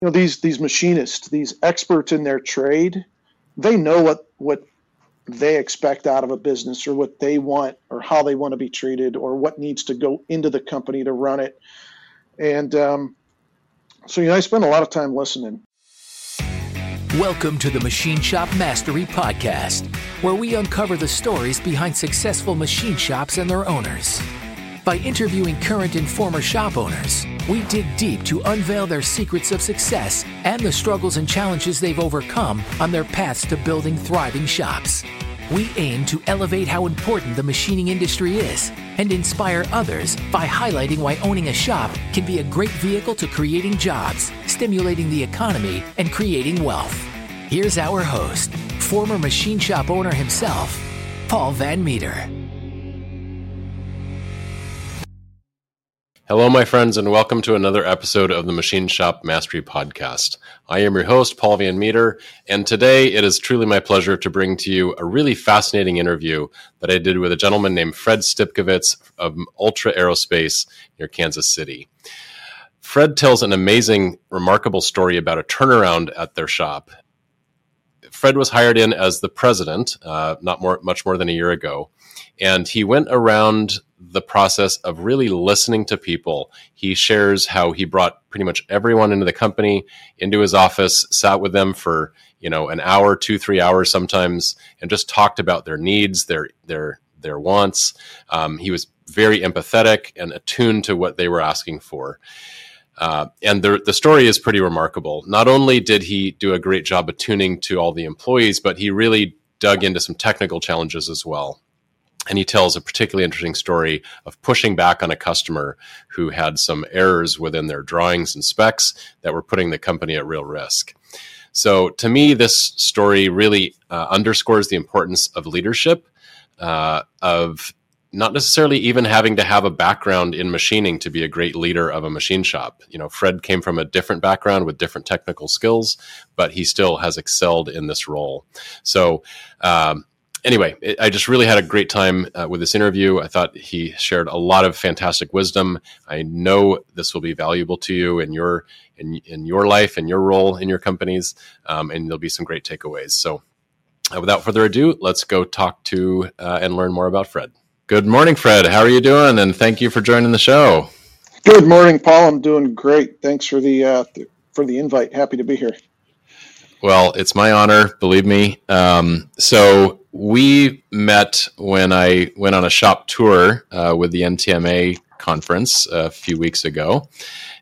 you know these these machinists, these experts in their trade, they know what what they expect out of a business or what they want or how they want to be treated or what needs to go into the company to run it. And um, so, you know, I spend a lot of time listening. Welcome to the Machine Shop Mastery Podcast, where we uncover the stories behind successful machine shops and their owners. By interviewing current and former shop owners, we dig deep to unveil their secrets of success and the struggles and challenges they've overcome on their paths to building thriving shops. We aim to elevate how important the machining industry is and inspire others by highlighting why owning a shop can be a great vehicle to creating jobs, stimulating the economy, and creating wealth. Here's our host, former machine shop owner himself, Paul Van Meter. Hello, my friends, and welcome to another episode of the Machine Shop Mastery Podcast. I am your host, Paul Van Meter, and today it is truly my pleasure to bring to you a really fascinating interview that I did with a gentleman named Fred Stipkovitz of Ultra Aerospace near Kansas City. Fred tells an amazing, remarkable story about a turnaround at their shop. Fred was hired in as the president, uh, not more, much more than a year ago, and he went around the process of really listening to people. He shares how he brought pretty much everyone into the company into his office, sat with them for you know an hour, two, three hours sometimes, and just talked about their needs, their their their wants. Um, he was very empathetic and attuned to what they were asking for. Uh, and the the story is pretty remarkable. Not only did he do a great job attuning to all the employees, but he really dug into some technical challenges as well and he tells a particularly interesting story of pushing back on a customer who had some errors within their drawings and specs that were putting the company at real risk. So, to me, this story really uh, underscores the importance of leadership, uh, of not necessarily even having to have a background in machining to be a great leader of a machine shop. You know, Fred came from a different background with different technical skills, but he still has excelled in this role. So, um, anyway, it, I just really had a great time uh, with this interview. I thought he shared a lot of fantastic wisdom. I know this will be valuable to you in your in, in your life and your role in your companies, um, and there'll be some great takeaways. So, uh, without further ado, let's go talk to uh, and learn more about Fred. Good morning, Fred. How are you doing? And thank you for joining the show. Good morning, Paul. I'm doing great. Thanks for the uh, th- for the invite. Happy to be here. Well, it's my honor, believe me. Um, so we met when I went on a shop tour uh, with the NTMA conference a few weeks ago,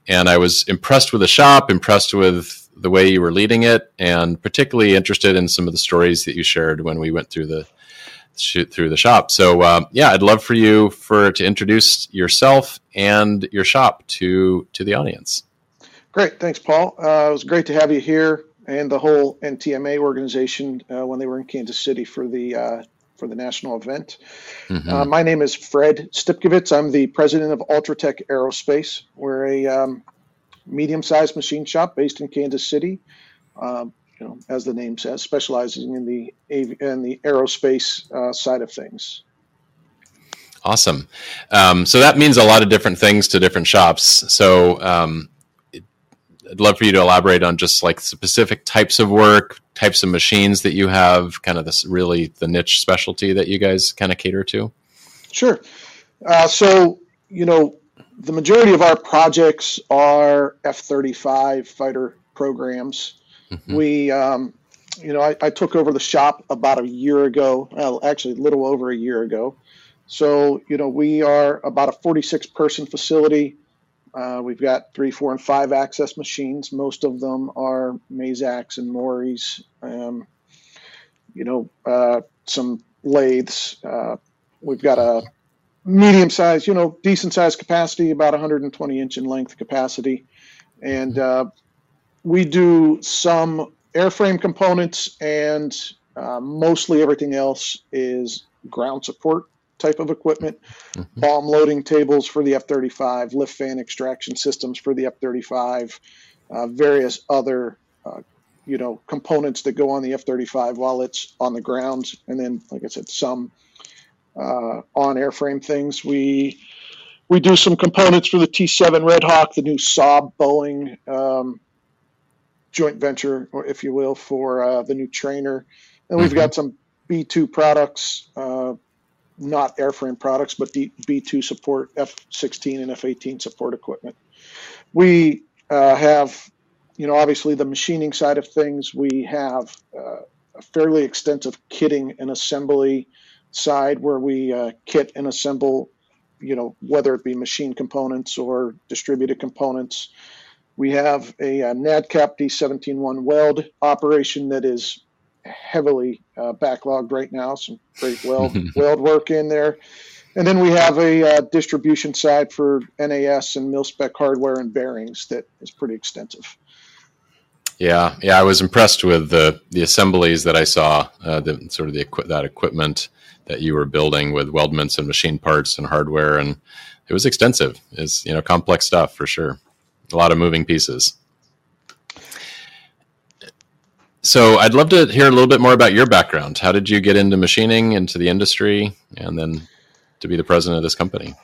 and I was impressed with the shop, impressed with the way you were leading it, and particularly interested in some of the stories that you shared when we went through the through the shop. So uh, yeah, I'd love for you for to introduce yourself and your shop to to the audience. Great, thanks, Paul. Uh, it was great to have you here and the whole NTMA organization uh, when they were in Kansas City for the uh, for the national event. Mm-hmm. Uh, my name is Fred Stipkovitz. I'm the president of Ultratech Aerospace. We're a um, medium-sized machine shop based in Kansas City. Um, you know, as the name says, specializing in the in the aerospace uh, side of things. Awesome. Um, so that means a lot of different things to different shops. So um, I'd love for you to elaborate on just like specific types of work, types of machines that you have, kind of this really the niche specialty that you guys kind of cater to. Sure. Uh, so, you know, the majority of our projects are F 35 fighter programs. Mm-hmm. We, um, you know, I, I, took over the shop about a year ago, well, actually a little over a year ago. So, you know, we are about a 46 person facility. Uh, we've got three, four, and five axis machines. Most of them are Mazaks and Moris. Um, you know, uh, some lathes. Uh, we've got a medium size, you know, decent size capacity, about 120 inch in length capacity. And uh, we do some airframe components, and uh, mostly everything else is ground support type of equipment, mm-hmm. bomb loading tables for the F 35, lift fan extraction systems for the F 35, uh, various other uh, you know components that go on the F 35 while it's on the ground, and then, like I said, some uh, on airframe things. We we do some components for the T7 Red Hawk, the new Saab Boeing um, joint venture, or if you will, for uh, the new trainer. And we've mm-hmm. got some B2 products, uh, not airframe products, but D- B2 support F16 and F18 support equipment. We uh, have, you know, obviously the machining side of things. We have uh, a fairly extensive kitting and assembly side where we uh, kit and assemble, you know, whether it be machine components or distributed components. We have a, a NADCAP D171 weld operation that is heavily uh, backlogged right now. Some great weld weld work in there, and then we have a uh, distribution side for NAS and mil spec hardware and bearings that is pretty extensive. Yeah, yeah, I was impressed with the the assemblies that I saw, uh, the sort of the equi- that equipment that you were building with weldments and machine parts and hardware, and it was extensive. It's you know complex stuff for sure. A lot of moving pieces. So I'd love to hear a little bit more about your background. How did you get into machining, into the industry, and then to be the president of this company?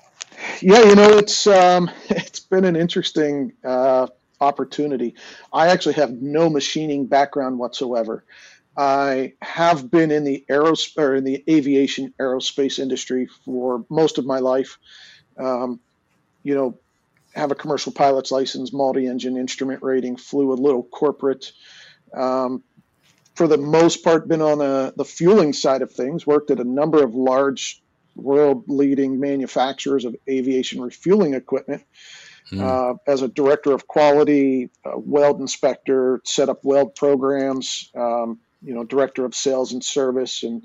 Yeah, you know, it's um, it's been an interesting uh, opportunity. I actually have no machining background whatsoever. I have been in the aerospace or in the aviation aerospace industry for most of my life. Um, you know, have a commercial pilot's license, multi-engine instrument rating, flew a little corporate. Um, for the most part, been on the, the fueling side of things, worked at a number of large world leading manufacturers of aviation refueling equipment. Mm. Uh, as a director of quality, weld inspector, set up weld programs, um, you know, director of sales and service, and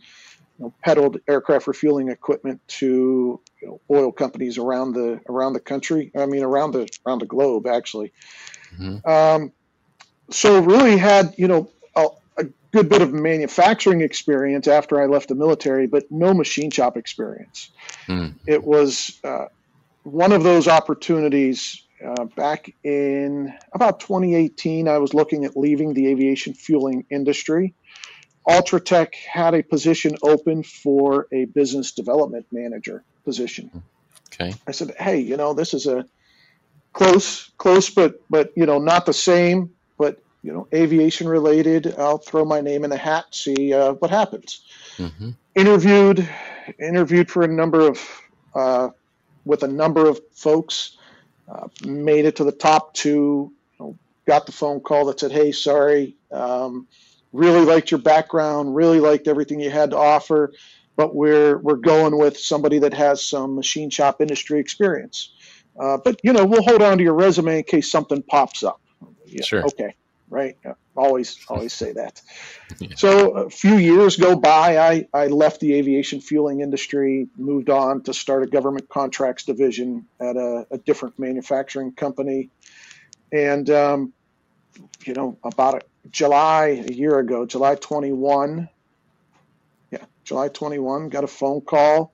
you know, peddled aircraft refueling equipment to you know, oil companies around the around the country. I mean, around the around the globe, actually. Mm-hmm. Um, so really had you know good bit of manufacturing experience after I left the military, but no machine shop experience. Mm. It was uh, one of those opportunities uh, back in about 2018. I was looking at leaving the aviation fueling industry. Ultratech had a position open for a business development manager position. Okay. I said, "Hey, you know, this is a close, close, but but you know, not the same, you know, aviation related. I'll throw my name in the hat, see uh, what happens. Mm-hmm. Interviewed, interviewed for a number of, uh, with a number of folks. Uh, made it to the top two. You know, got the phone call that said, "Hey, sorry, um, really liked your background, really liked everything you had to offer, but we're we're going with somebody that has some machine shop industry experience. Uh, but you know, we'll hold on to your resume in case something pops up." Yeah, sure. Okay right? Always, always say that. Yeah. So a few years go by. I, I left the aviation fueling industry, moved on to start a government contracts division at a, a different manufacturing company. And, um, you know, about a, July, a year ago, July 21, yeah, July 21, got a phone call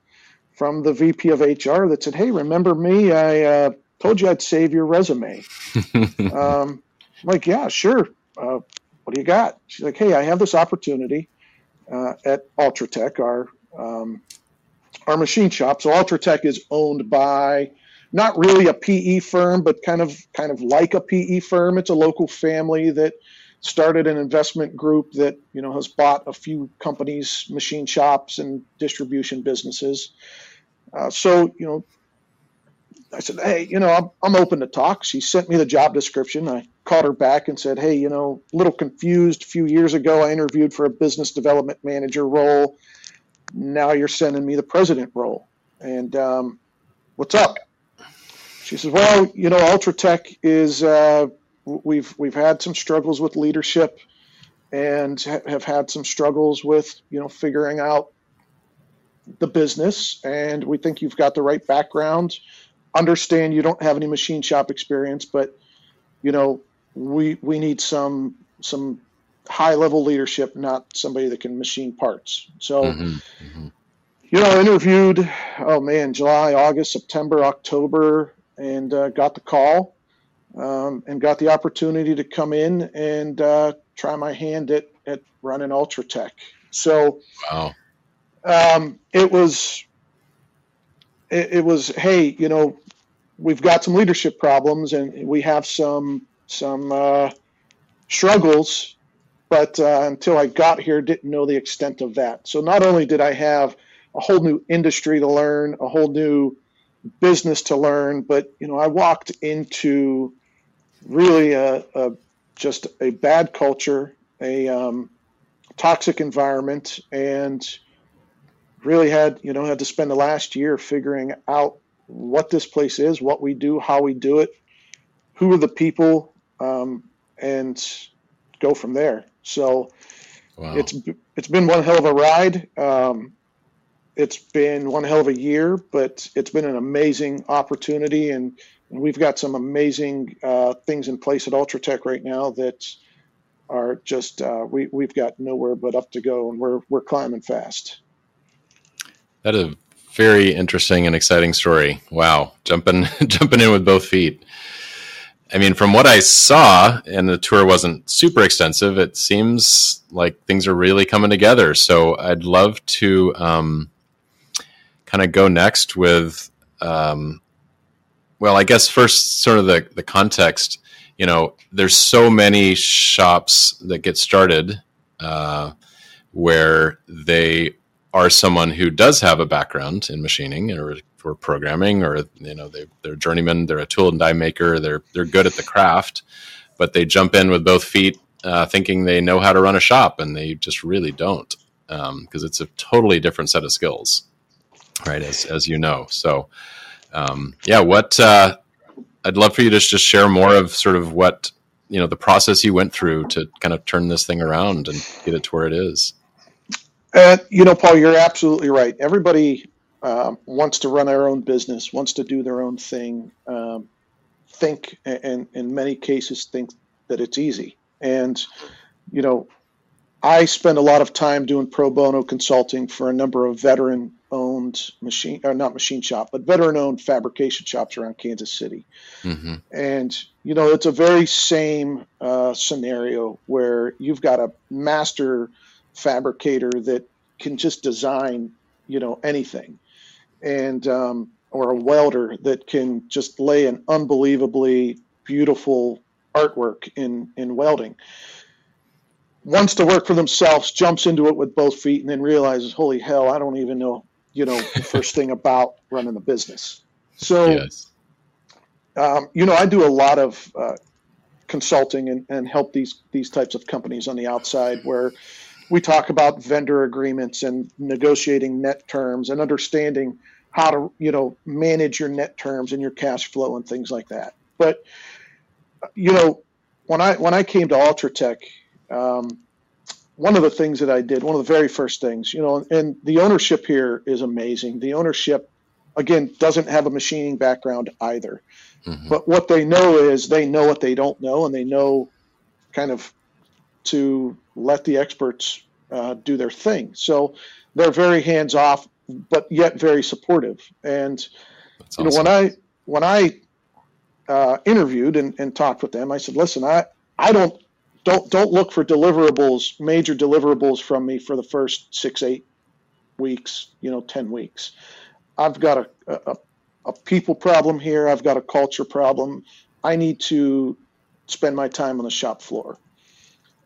from the VP of HR that said, Hey, remember me? I uh, told you I'd save your resume. um, I'm like, yeah, sure. Uh, what do you got? She's like, hey, I have this opportunity uh, at Ultratech, our um, our machine shop. So Ultratech is owned by not really a PE firm, but kind of kind of like a PE firm. It's a local family that started an investment group that you know has bought a few companies, machine shops, and distribution businesses. Uh, so you know I said, hey, you know, I'm, I'm open to talk. She sent me the job description. I called her back and said, hey, you know, a little confused. A few years ago, I interviewed for a business development manager role. Now you're sending me the president role. And um, what's up? She says, well, you know, Ultratech is, uh, we've, we've had some struggles with leadership and have had some struggles with, you know, figuring out the business. And we think you've got the right background understand you don't have any machine shop experience, but you know we we need some some high level leadership, not somebody that can machine parts. So. Mm-hmm, mm-hmm. You know, I interviewed, oh man, July, August, September, October, and uh, got the call um, and got the opportunity to come in and uh, try my hand at, at running Ultratech. So, wow. Um, it was it, it was, hey, you know, we've got some leadership problems and we have some some uh, struggles, but uh, until I got here, didn't know the extent of that. So not only did I have a whole new industry to learn, a whole new business to learn, but you know, I walked into really a, a just a bad culture, a um, toxic environment, and really had you know had to spend the last year figuring out what this place is, what we do, how we do it, who are the people, um, and go from there. So wow. it's it's been one hell of a ride. Um, it's been one hell of a year, but it's been an amazing opportunity, and, and we've got some amazing uh, things in place at Ultratech right now that are just uh, we we've got nowhere but up to go, and we're we're climbing fast. That is a very interesting and exciting story. Wow, jumping jumping in with both feet. I mean, from what I saw, and the tour wasn't super extensive, it seems like things are really coming together. So I'd love to um, kind of go next with, um, well, I guess first, sort of the the context. You know, there's so many shops that get started uh, where they are someone who does have a background in machining or programming, or you know they, they're journeyman, they're a tool and die maker, they're they're good at the craft, but they jump in with both feet, uh, thinking they know how to run a shop, and they just really don't, because um, it's a totally different set of skills, right? As as you know, so um, yeah, what uh, I'd love for you to just share more of sort of what you know the process you went through to kind of turn this thing around and get it to where it is. Uh, you know, Paul, you're absolutely right. Everybody um, wants to run their own business, wants to do their own thing, um, think, and in many cases, think that it's easy. And, you know, I spend a lot of time doing pro bono consulting for a number of veteran owned machine, or not machine shop, but veteran owned fabrication shops around Kansas City. Mm-hmm. And, you know, it's a very same uh, scenario where you've got a master fabricator that can just design, you know, anything, and um, or a welder that can just lay an unbelievably beautiful artwork in in welding. Wants to work for themselves, jumps into it with both feet, and then realizes, "Holy hell, I don't even know, you know, the first thing about running a business." So, yes. um, you know, I do a lot of uh, consulting and, and help these these types of companies on the outside where we talk about vendor agreements and negotiating net terms and understanding how to you know manage your net terms and your cash flow and things like that. But you know when I when I came to Ultratech, um, one of the things that I did, one of the very first things, you know, and the ownership here is amazing. The ownership again doesn't have a machining background either. Mm-hmm. But what they know is they know what they don't know and they know kind of to let the experts uh, do their thing. So they're very hands off, but yet very supportive. And That's you know, when I when I uh, interviewed and, and talked with them, I said, "Listen, I I don't don't don't look for deliverables, major deliverables from me for the first six, eight weeks, you know, ten weeks. I've got a, a, a people problem here. I've got a culture problem. I need to spend my time on the shop floor.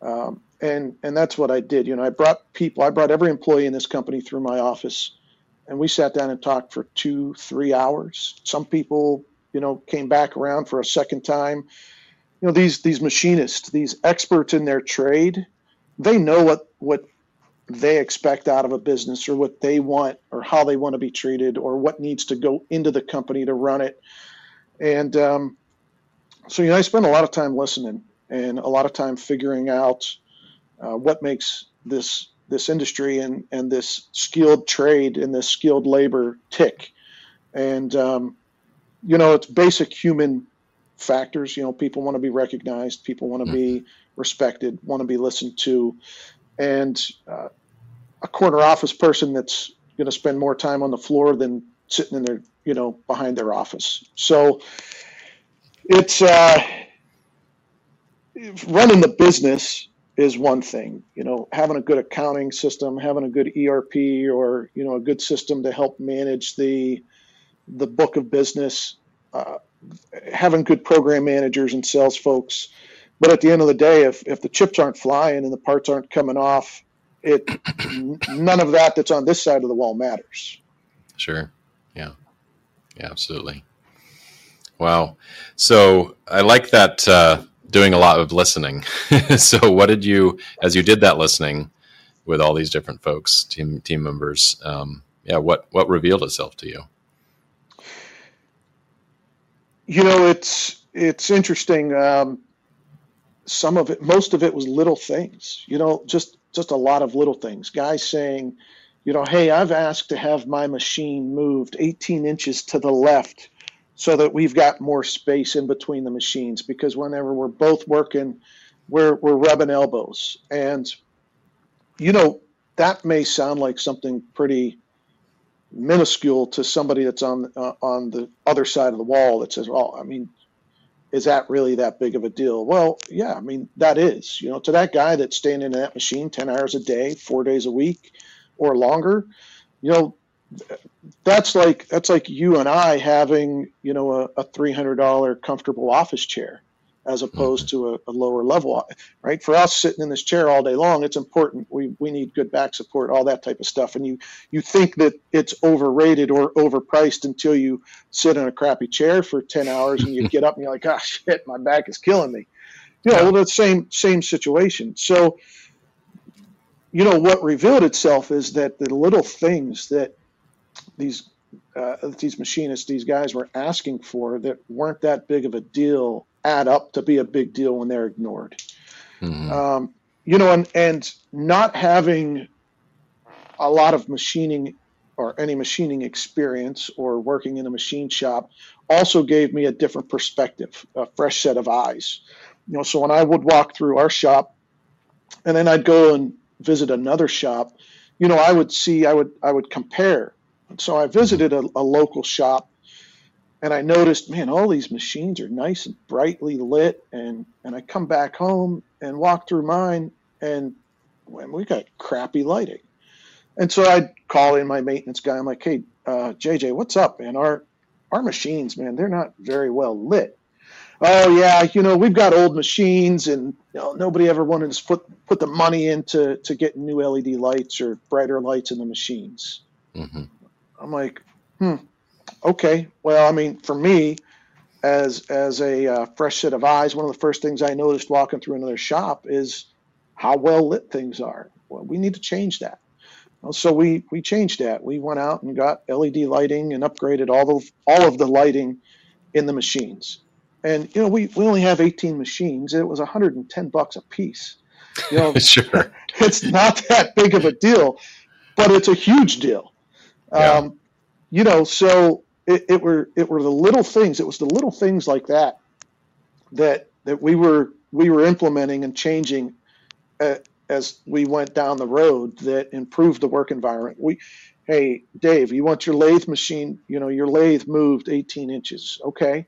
Um, and and that's what I did. You know, I brought people. I brought every employee in this company through my office, and we sat down and talked for two, three hours. Some people, you know, came back around for a second time. You know, these these machinists, these experts in their trade, they know what what they expect out of a business or what they want or how they want to be treated or what needs to go into the company to run it. And um, so, you know, I spent a lot of time listening and a lot of time figuring out uh, what makes this this industry and and this skilled trade and this skilled labor tick. And um, you know, it's basic human factors. You know, people want to be recognized, people want to mm-hmm. be respected, want to be listened to, and uh, a corner office person that's going to spend more time on the floor than sitting in their you know behind their office. So it's uh, running the business is one thing. You know, having a good accounting system, having a good ERP, or you know, a good system to help manage the the book of business, uh, having good program managers and sales folks, but at the end of the day, if if the chips aren't flying and the parts aren't coming off, it none of that that's on this side of the wall matters. Sure. Yeah. Yeah. Absolutely. Wow. So I like that uh, doing a lot of listening. so what did you, as you did that listening with all these different folks, team team members, um, yeah, what what revealed itself to you? You know, it's it's interesting. Um, some of it, most of it was little things. You know, just just a lot of little things. Guys saying, you know, hey, I've asked to have my machine moved 18 inches to the left so that we've got more space in between the machines because whenever we're both working, we're, we're rubbing elbows. And, you know, that may sound like something pretty minuscule to somebody that's on uh, on the other side of the wall that says, "Well, I mean, is that really that big of a deal?" Well, yeah, I mean that is. You know, to that guy that's standing in that machine ten hours a day, four days a week, or longer, you know, that's like that's like you and I having you know a, a three hundred dollar comfortable office chair as opposed mm-hmm. to a, a, lower level right? For us sitting in this chair all day long it's important. We, we need good back support all that type of stuff. And you you think that it's overrated or overpriced until you sit in a crappy chair for 10 hours and you get up and you're like oh shit my back is killing me. You know well the same same situation. So you know what revealed itself is that the little things that these uh, these machinists, these guys were asking for that weren't that big of a deal add up to be a big deal when they're ignored. Mm-hmm. Um, you know, and and not having a lot of machining or any machining experience or working in a machine shop also gave me a different perspective, a fresh set of eyes. You know, so when I would walk through our shop, and then I'd go and visit another shop, you know, I would see, I would, I would compare so I visited a, a local shop and I noticed, man, all these machines are nice and brightly lit. And, and I come back home and walk through mine and we got crappy lighting. And so I'd call in my maintenance guy. I'm like, hey, uh, JJ, what's up, man? Our, our machines, man, they're not very well lit. Oh yeah, you know we've got old machines, and you know, nobody ever wanted to put put the money into to getting new LED lights or brighter lights in the machines. Mm-hmm. I'm like, hmm, okay. Well, I mean, for me, as as a uh, fresh set of eyes, one of the first things I noticed walking through another shop is how well lit things are. Well, we need to change that. So we we changed that. We went out and got LED lighting and upgraded all the all of the lighting in the machines. And you know, we, we only have 18 machines. It was 110 bucks a piece. You know, sure. it's not that big of a deal, but it's a huge deal. Yeah. Um, you know, so it, it were it were the little things. It was the little things like that that that we were we were implementing and changing uh, as we went down the road that improved the work environment. We, hey Dave, you want your lathe machine? You know, your lathe moved 18 inches. Okay,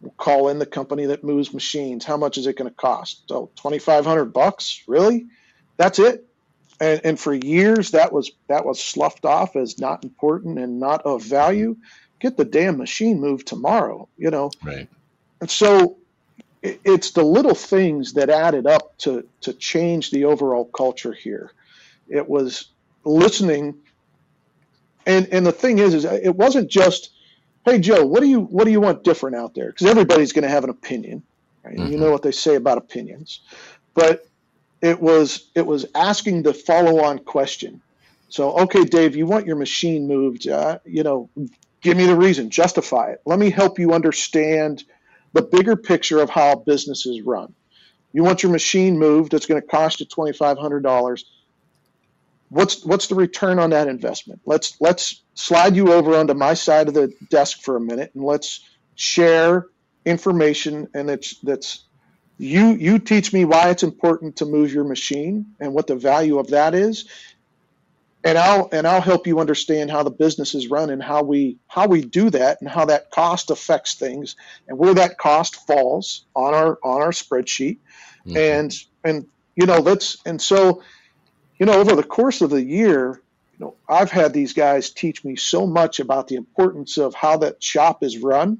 we'll call in the company that moves machines. How much is it going to cost? So 2,500 bucks? Really? That's it? And, and for years that was that was sloughed off as not important and not of value. Get the damn machine moved tomorrow, you know. Right. And so it, it's the little things that added up to to change the overall culture here. It was listening, and and the thing is, is it wasn't just, hey Joe, what do you what do you want different out there? Because everybody's going to have an opinion. Right? Mm-hmm. You know what they say about opinions, but it was it was asking the follow-on question. So, okay, Dave, you want your machine moved? Uh, you know, give me the reason, justify it. Let me help you understand the bigger picture of how business is run. You want your machine moved? It's going to cost you twenty five hundred dollars. What's what's the return on that investment? Let's let's slide you over onto my side of the desk for a minute and let's share information and it's that's you you teach me why it's important to move your machine and what the value of that is. And I'll and I'll help you understand how the business is run and how we how we do that and how that cost affects things and where that cost falls on our on our spreadsheet. Mm-hmm. and and you know let's and so you know over the course of the year you know I've had these guys teach me so much about the importance of how that shop is run.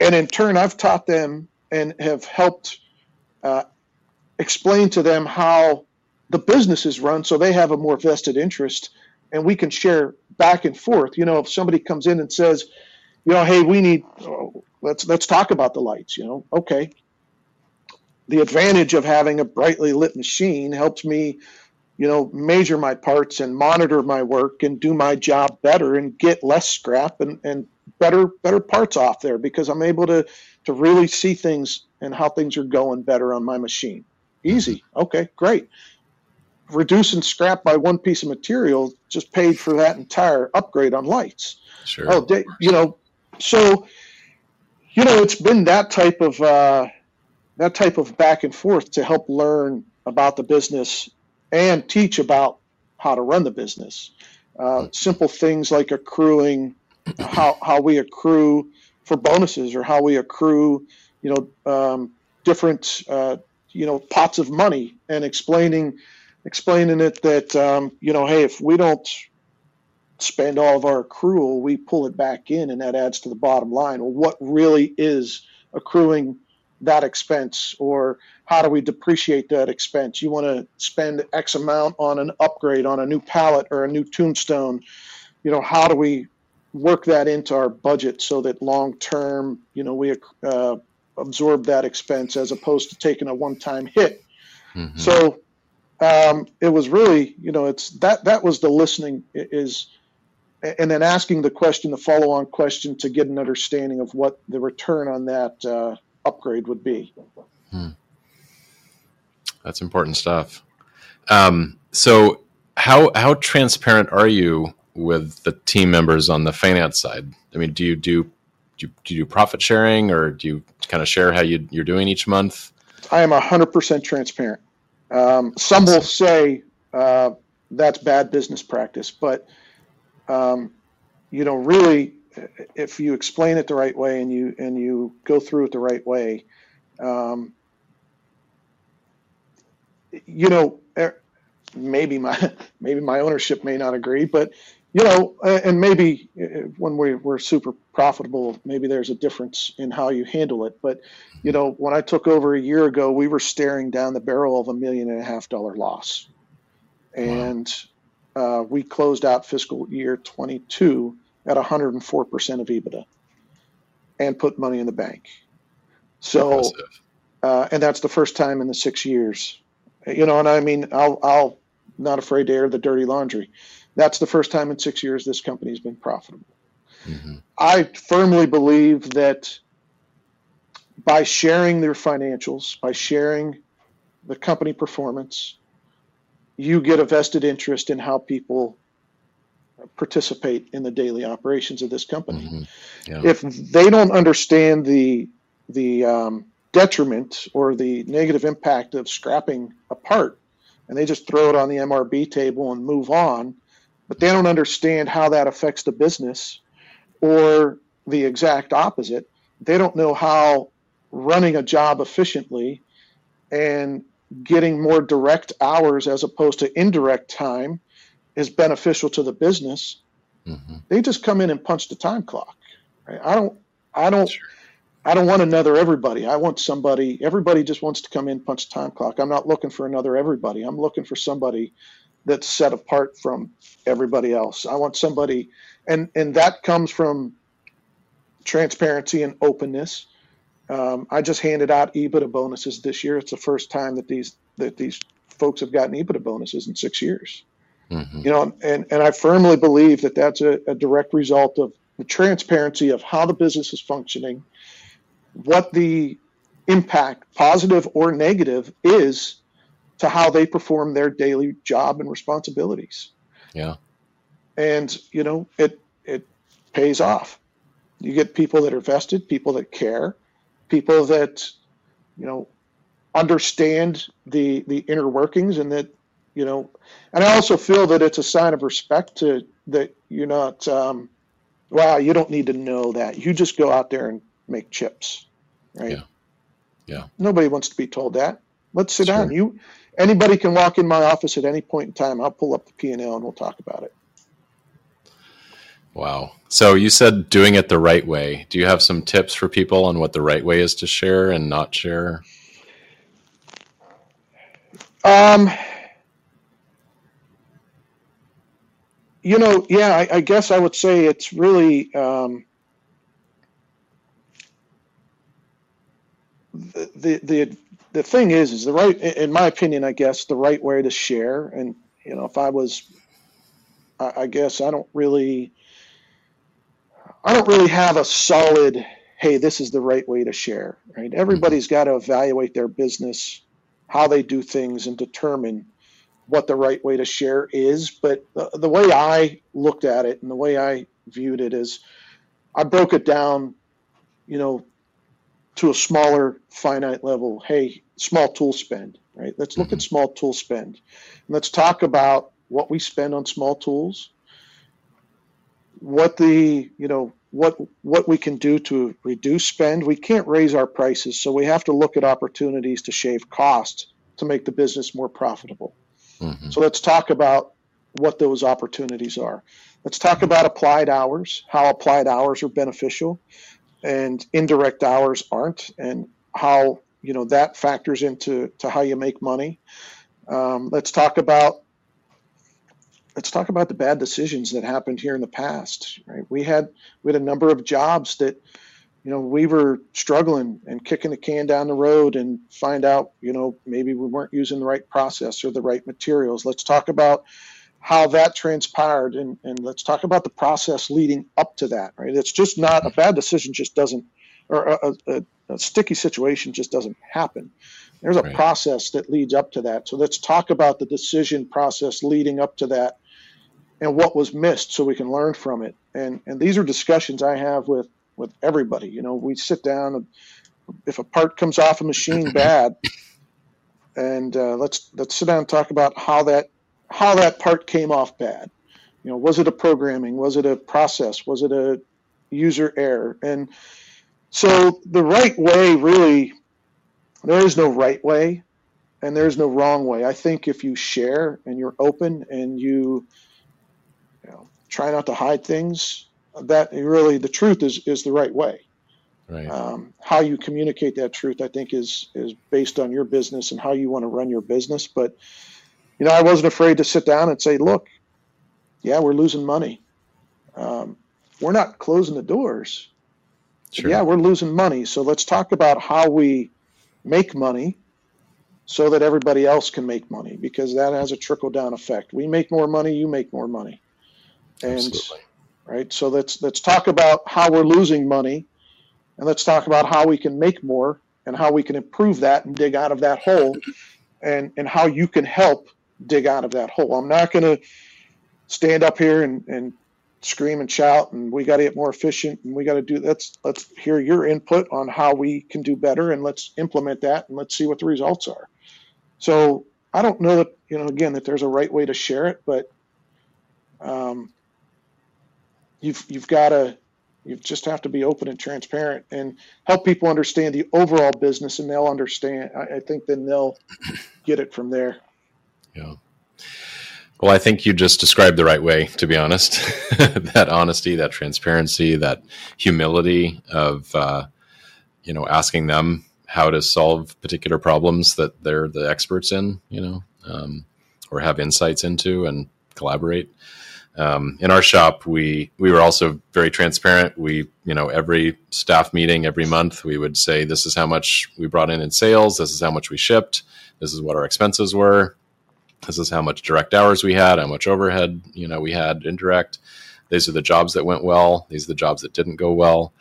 And in turn I've taught them and have helped uh, explain to them how the business is run so they have a more vested interest and we can share back and forth. You know, if somebody comes in and says, you know, hey, we need oh, let's let's talk about the lights, you know. Okay. The advantage of having a brightly lit machine helps me, you know, measure my parts and monitor my work and do my job better and get less scrap and, and better better parts off there because I'm able to to really see things and how things are going better on my machine. Easy. Okay, great. Reducing scrap by one piece of material just paid for that entire upgrade on lights. Sure. Oh, they, you know, so you know, it's been that type of uh, that type of back and forth to help learn about the business and teach about how to run the business. Uh, simple things like accruing, how how we accrue for bonuses or how we accrue, you know, um, different uh, you know pots of money and explaining explaining it that um, you know, hey, if we don't spend all of our accrual, we pull it back in, and that adds to the bottom line. Well, what really is accruing that expense, or how do we depreciate that expense? You want to spend X amount on an upgrade on a new pallet or a new tombstone. You know, how do we work that into our budget so that long term, you know, we uh, absorb that expense as opposed to taking a one time hit. Mm-hmm. So um, it was really, you know, it's that that was the listening is and then asking the question, the follow-on question, to get an understanding of what the return on that uh, upgrade would be. Hmm. That's important stuff. Um, so, how how transparent are you with the team members on the finance side? I mean, do you do do you, do, you do profit sharing, or do you kind of share how you, you're doing each month? I am hundred percent transparent. Um, some will say uh, that's bad business practice, but um, you know, really, if you explain it the right way and you and you go through it the right way, um, you know, er, maybe my maybe my ownership may not agree, but you know, and maybe uh, when we we're super profitable, maybe there's a difference in how you handle it. But you know, when I took over a year ago, we were staring down the barrel of a million and a half dollar loss, and uh, we closed out fiscal year 22 at 104% of EBITDA and put money in the bank. So, uh, and that's the first time in the six years, you know, and I mean, I'll, I'll not afraid to air the dirty laundry. That's the first time in six years this company's been profitable. Mm-hmm. I firmly believe that by sharing their financials, by sharing the company performance, you get a vested interest in how people participate in the daily operations of this company. Mm-hmm. Yeah. If they don't understand the the um, detriment or the negative impact of scrapping a part, and they just throw it on the MRB table and move on, but they don't understand how that affects the business, or the exact opposite. They don't know how running a job efficiently and getting more direct hours as opposed to indirect time is beneficial to the business. Mm-hmm. They just come in and punch the time clock. Right? I don't. I don't. Sure. I don't want another everybody. I want somebody. Everybody just wants to come in, punch the time clock. I'm not looking for another everybody. I'm looking for somebody that's set apart from everybody else. I want somebody, and and that comes from transparency and openness. Um, I just handed out EBITDA bonuses this year. It's the first time that these that these folks have gotten EBITDA bonuses in six years. Mm-hmm. You know, and and I firmly believe that that's a, a direct result of the transparency of how the business is functioning, what the impact, positive or negative, is to how they perform their daily job and responsibilities. Yeah. And you know, it it pays off. You get people that are vested, people that care, people that you know understand the the inner workings and that you know and i also feel that it's a sign of respect to that you're not um, wow you don't need to know that you just go out there and make chips right yeah yeah nobody wants to be told that let's sit sure. down you anybody can walk in my office at any point in time i'll pull up the p&l and we'll talk about it Wow. So you said doing it the right way. Do you have some tips for people on what the right way is to share and not share? Um, you know, yeah, I, I, guess I would say it's really um, the, the the the thing is, is the right, in my opinion, I guess the right way to share. And you know, if I was, I, I guess I don't really, I don't really have a solid, hey, this is the right way to share. Right? Everybody's got to evaluate their business, how they do things, and determine what the right way to share is. But the, the way I looked at it and the way I viewed it is, I broke it down, you know, to a smaller finite level. Hey, small tool spend, right? Let's look mm-hmm. at small tool spend. And let's talk about what we spend on small tools, what the, you know, what what we can do to reduce spend. We can't raise our prices, so we have to look at opportunities to shave costs to make the business more profitable. Mm-hmm. So let's talk about what those opportunities are. Let's talk about applied hours, how applied hours are beneficial and indirect hours aren't, and how you know that factors into to how you make money. Um, let's talk about let's talk about the bad decisions that happened here in the past. Right, we had we had a number of jobs that you know we were struggling and kicking the can down the road and find out you know maybe we weren't using the right process or the right materials. Let's talk about how that transpired and, and let's talk about the process leading up to that right it's just not a bad decision just doesn't or a, a, a sticky situation just doesn't happen. There's a right. process that leads up to that. So let's talk about the decision process leading up to that and what was missed so we can learn from it. And and these are discussions I have with with everybody. You know, we sit down if a part comes off a machine bad, and uh, let's let's sit down and talk about how that how that part came off bad. You know, was it a programming? Was it a process? Was it a user error? And so the right way, really, there is no right way and there's no wrong way. I think if you share and you're open and you, you know, try not to hide things, that really the truth is is the right way. Right. Um, how you communicate that truth, I think, is is based on your business and how you want to run your business. But you know, I wasn't afraid to sit down and say, "Look, yeah, we're losing money. Um, we're not closing the doors, Sure. Yeah, we're losing money. So let's talk about how we make money so that everybody else can make money because that has a trickle down effect. We make more money, you make more money. And Absolutely. right, so let's let's talk about how we're losing money and let's talk about how we can make more and how we can improve that and dig out of that hole and and how you can help dig out of that hole. I'm not going to stand up here and, and scream and shout and we got to get more efficient and we got to do let's let's hear your input on how we can do better and let's implement that and let's see what the results are. So i don't know that you know again that there's a right way to share it but um, you've you've got to you just have to be open and transparent and help people understand the overall business and they'll understand. I, I think then they'll get it from there yeah well, I think you just described the right way, to be honest. that honesty, that transparency, that humility of, uh, you know, asking them how to solve particular problems that they're the experts in, you know, um, or have insights into and collaborate. Um, in our shop, we we were also very transparent. We, you know, every staff meeting every month, we would say, "This is how much we brought in in sales. This is how much we shipped. This is what our expenses were this is how much direct hours we had, how much overhead you know we had indirect. These are the jobs that went well. These are the jobs that didn't go well.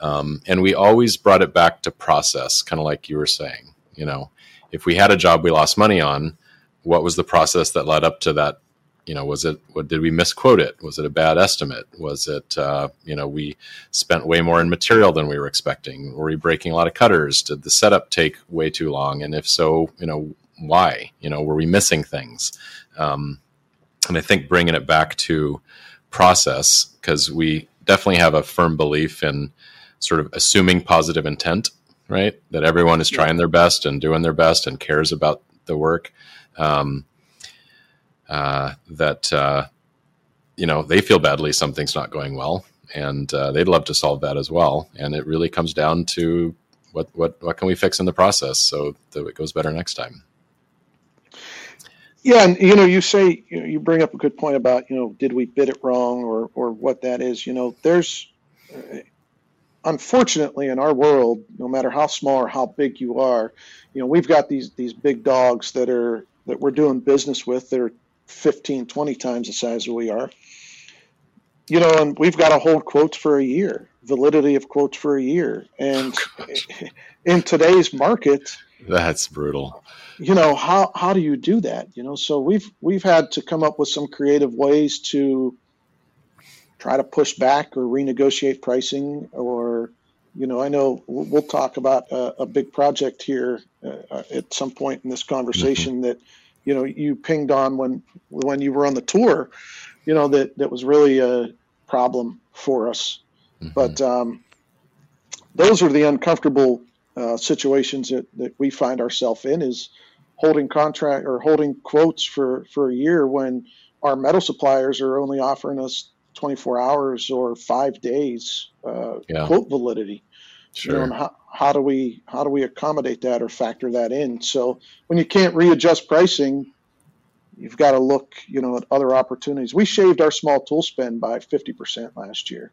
Um, and we always brought it back to process, kind of like you were saying. You know, if we had a job we lost money on, what was the process that led up to that? You know, was it what did we misquote it? Was it a bad estimate? Was it uh, you know we spent way more in material than we were expecting? Were we breaking a lot of cutters? Did the setup take way too long? And if so, you know why? You know, were we missing things? Um, and I think bringing it back to process, because we definitely have a firm belief in sort of assuming positive intent, right? That everyone is trying their best and doing their best and cares about the work. Um, uh, that uh, you know they feel badly something's not going well, and uh, they'd love to solve that as well. And it really comes down to what what what can we fix in the process so that it goes better next time. Yeah, and you know, you say you, know, you bring up a good point about you know, did we bid it wrong or or what that is. You know, there's uh, unfortunately in our world, no matter how small or how big you are, you know, we've got these these big dogs that are that we're doing business with. that are 15, 20 times the size that we are. You know, and we've got to hold quotes for a year, validity of quotes for a year, and oh, in today's market, that's brutal you know how how do you do that you know so we've we've had to come up with some creative ways to try to push back or renegotiate pricing or you know i know we'll talk about a, a big project here uh, at some point in this conversation mm-hmm. that you know you pinged on when when you were on the tour you know that that was really a problem for us mm-hmm. but um, those are the uncomfortable uh, situations that, that we find ourselves in is holding contract or holding quotes for for a year when our metal suppliers are only offering us 24 hours or five days uh, yeah. quote validity. Sure. You know, how, how do we how do we accommodate that or factor that in? So when you can't readjust pricing, you've got to look you know at other opportunities. We shaved our small tool spend by 50% last year.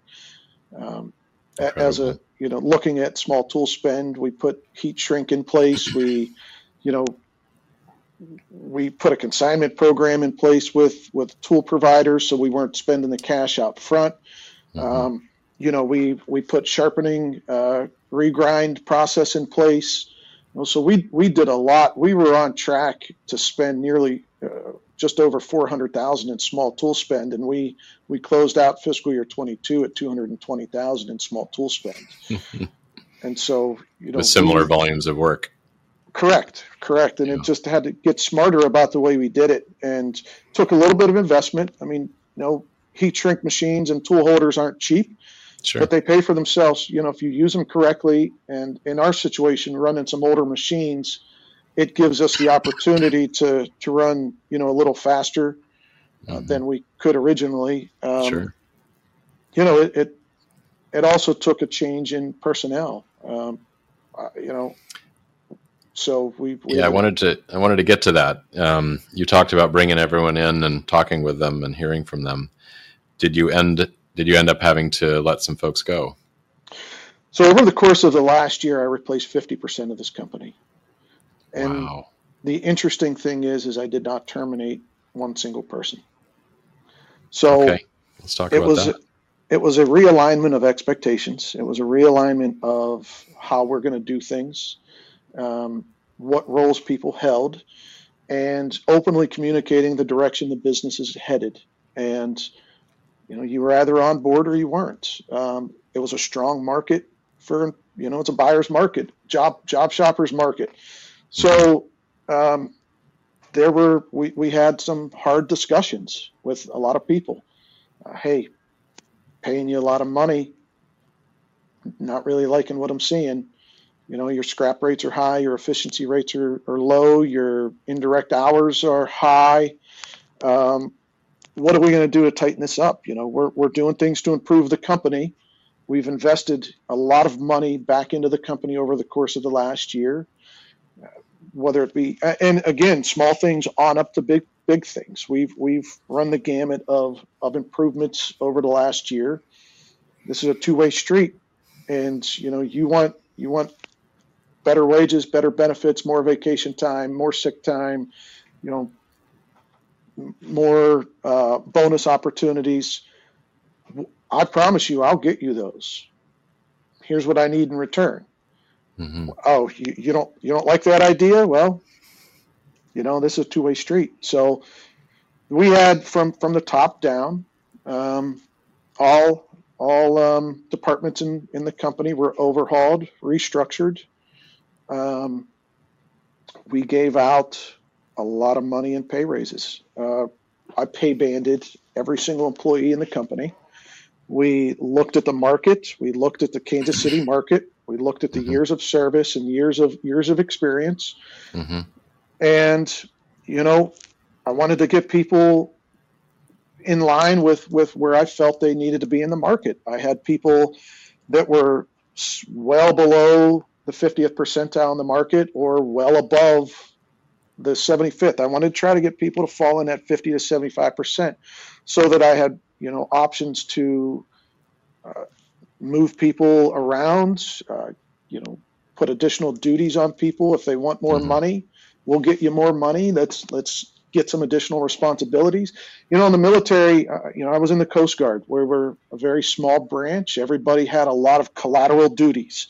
Um, as a you know looking at small tool spend, we put heat shrink in place. We you know we put a consignment program in place with with tool providers, so we weren't spending the cash out front. Mm-hmm. Um, you know, we we put sharpening uh, regrind process in place. You know, so we we did a lot. We were on track to spend nearly uh, just over four hundred thousand in small tool spend, and we we closed out fiscal year twenty two at two hundred and twenty thousand in small tool spend. and so you know, with similar we, volumes of work. Correct, correct. And yeah. it just had to get smarter about the way we did it and took a little bit of investment. I mean, you know, heat shrink machines and tool holders aren't cheap, sure. but they pay for themselves. You know, if you use them correctly, and in our situation, running some older machines, it gives us the opportunity to to run, you know, a little faster uh, mm-hmm. than we could originally. Um, sure. You know, it, it, it also took a change in personnel. Um, uh, you know, so we, we yeah, I wanted to I wanted to get to that. Um, you talked about bringing everyone in and talking with them and hearing from them. Did you end Did you end up having to let some folks go? So over the course of the last year, I replaced fifty percent of this company. And wow. the interesting thing is, is I did not terminate one single person. So okay. let's talk about was, that. It was a realignment of expectations. It was a realignment of how we're going to do things um, what roles people held, and openly communicating the direction the business is headed. And you know, you were either on board or you weren't. Um, it was a strong market for you know, it's a buyer's market, job job shoppers market. So um, there were we, we had some hard discussions with a lot of people. Uh, hey, paying you a lot of money, not really liking what I'm seeing. You know your scrap rates are high your efficiency rates are, are low your indirect hours are high. Um, what are we going to do to tighten this up? You know we're, we're doing things to improve the company. We've invested a lot of money back into the company over the course of the last year whether it be and again small things on up to big big things we've we've run the gamut of of improvements over the last year this is a two-way street and you know you want you want better wages, better benefits, more vacation time, more sick time, you know, more uh, bonus opportunities. I promise you, I'll get you those. Here's what I need in return. Mm-hmm. Oh, you, you don't you don't like that idea? Well, you know this is a two way street. So we had from from the top down, um, all all um, departments in, in the company were overhauled, restructured, um, we gave out a lot of money in pay raises. Uh, I pay banded every single employee in the company. We looked at the market. We looked at the Kansas City market. We looked at the mm-hmm. years of service and years of years of experience. Mm-hmm. And you know, I wanted to get people in line with with where I felt they needed to be in the market. I had people that were well below the 50th percentile in the market or well above the 75th. I wanted to try to get people to fall in at 50 to 75 percent, so that I had you know options to uh, move people around. Uh, you know, put additional duties on people if they want more mm-hmm. money. We'll get you more money. Let's let's get some additional responsibilities. You know, in the military, uh, you know, I was in the Coast Guard, where we're a very small branch. Everybody had a lot of collateral duties.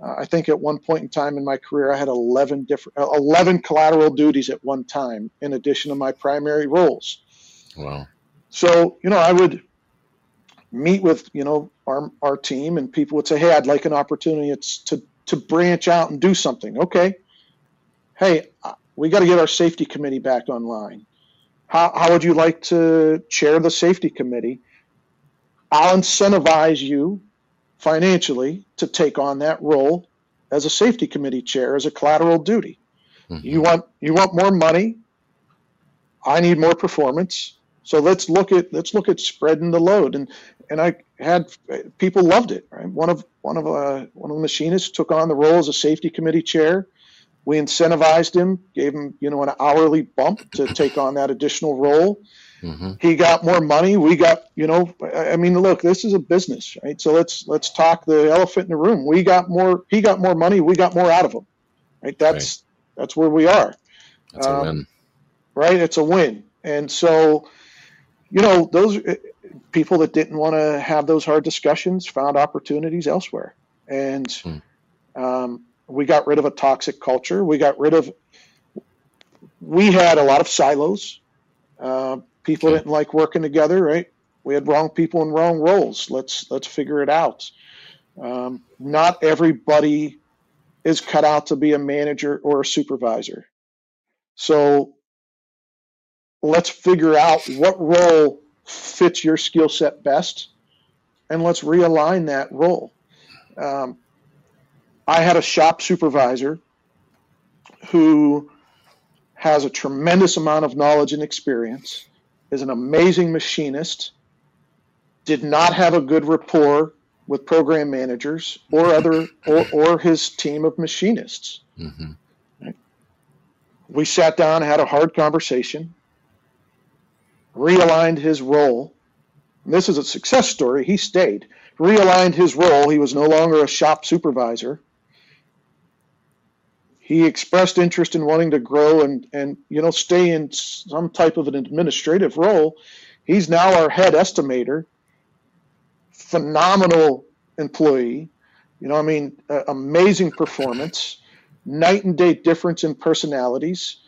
Uh, I think at one point in time in my career, I had 11 different, uh, 11 collateral duties at one time, in addition to my primary roles. Wow. So, you know, I would meet with, you know, our, our team and people would say, Hey, I'd like an opportunity to, to branch out and do something. Okay. Hey, we got to get our safety committee back online. How, how would you like to chair the safety committee? I'll incentivize you financially to take on that role as a safety committee chair as a collateral duty. Mm-hmm. You want you want more money. I need more performance. So let's look at let's look at spreading the load. And and I had people loved it. Right? One of one of uh, one of the machinists took on the role as a safety committee chair. We incentivized him, gave him, you know, an hourly bump to take on that additional role. Mm-hmm. He got more money. We got, you know, I mean, look, this is a business, right? So let's let's talk the elephant in the room. We got more. He got more money. We got more out of him, right? That's right. that's where we are. That's um, a win, right? It's a win, and so, you know, those people that didn't want to have those hard discussions found opportunities elsewhere, and mm. um, we got rid of a toxic culture. We got rid of. We had a lot of silos. Uh, people didn't like working together, right? We had wrong people in wrong roles. Let's let's figure it out. Um, not everybody is cut out to be a manager or a supervisor. So let's figure out what role fits your skill set best, and let's realign that role. Um, I had a shop supervisor who has a tremendous amount of knowledge and experience, is an amazing machinist, did not have a good rapport with program managers or other or, or his team of machinists. Mm-hmm. Right? We sat down, had a hard conversation, realigned his role. This is a success story. He stayed, realigned his role. He was no longer a shop supervisor he expressed interest in wanting to grow and and you know stay in some type of an administrative role. He's now our head estimator. Phenomenal employee. You know, I mean, uh, amazing performance. Night and day difference in personalities.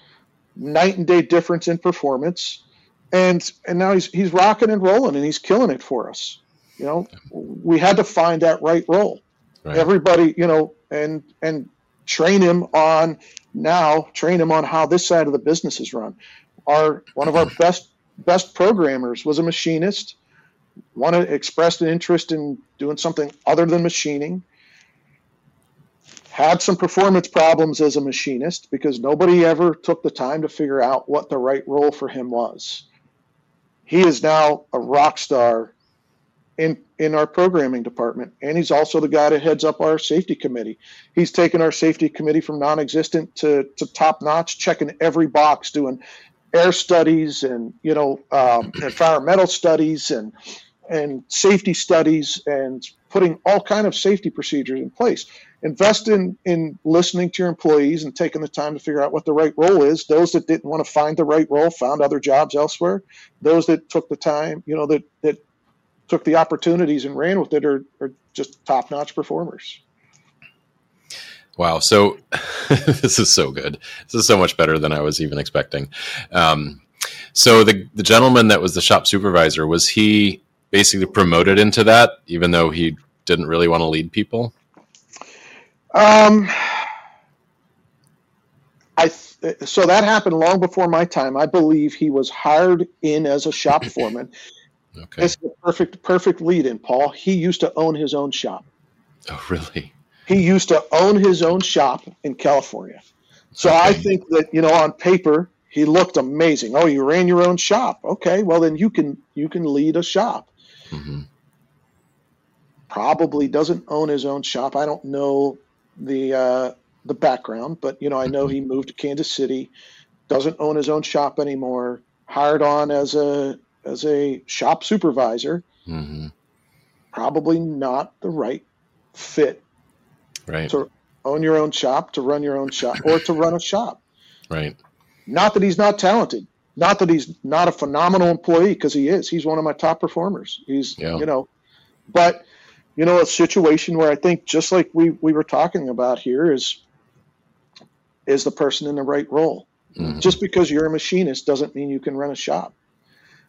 Night and day difference in performance. And and now he's he's rocking and rolling and he's killing it for us. You know, we had to find that right role. Right. Everybody, you know, and and train him on now train him on how this side of the business is run our one of our best best programmers was a machinist wanted expressed an interest in doing something other than machining had some performance problems as a machinist because nobody ever took the time to figure out what the right role for him was he is now a rock star in in our programming department, and he's also the guy that heads up our safety committee. He's taken our safety committee from non-existent to, to top notch, checking every box, doing air studies and you know um, environmental studies and and safety studies and putting all kind of safety procedures in place. Invest in in listening to your employees and taking the time to figure out what the right role is. Those that didn't want to find the right role found other jobs elsewhere. Those that took the time, you know, that that took the opportunities and ran with it are, are just top notch performers. Wow. So this is so good. This is so much better than I was even expecting. Um, so the, the gentleman that was the shop supervisor, was he basically promoted into that, even though he didn't really want to lead people? Um, I th- so that happened long before my time. I believe he was hired in as a shop foreman. Okay. It's the perfect perfect lead in, Paul. He used to own his own shop. Oh, really? He used to own his own shop in California. So okay. I think that, you know, on paper, he looked amazing. Oh, you ran your own shop. Okay, well then you can you can lead a shop. Mm-hmm. Probably doesn't own his own shop. I don't know the uh, the background, but you know I know mm-hmm. he moved to Kansas City, doesn't own his own shop anymore, hired on as a as a shop supervisor, mm-hmm. probably not the right fit right. to own your own shop, to run your own shop, or to run a shop. Right. Not that he's not talented. Not that he's not a phenomenal employee, because he is. He's one of my top performers. He's, yeah. you know, but, you know, a situation where I think just like we, we were talking about here is, is the person in the right role. Mm-hmm. Just because you're a machinist doesn't mean you can run a shop.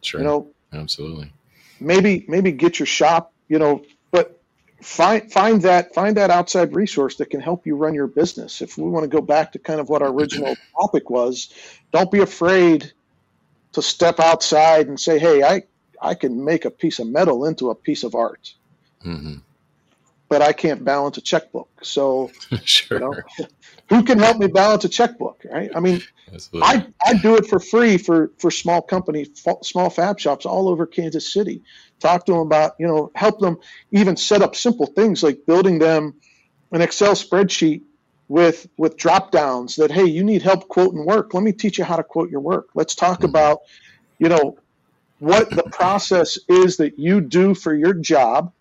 Sure. You know, absolutely. Maybe, maybe get your shop, you know, but find find that find that outside resource that can help you run your business. If we want to go back to kind of what our original topic was, don't be afraid to step outside and say, "Hey, I I can make a piece of metal into a piece of art." Mm-hmm. But I can't balance a checkbook. So, sure. You know, who can help me balance a checkbook? Right? I mean, I, I do it for free for, for small companies, small fab shops all over Kansas City talk to them about, you know, help them even set up simple things like building them an Excel spreadsheet with with drop downs that hey, you need help quoting work. Let me teach you how to quote your work. Let's talk mm-hmm. about, you know, what the process is that you do for your job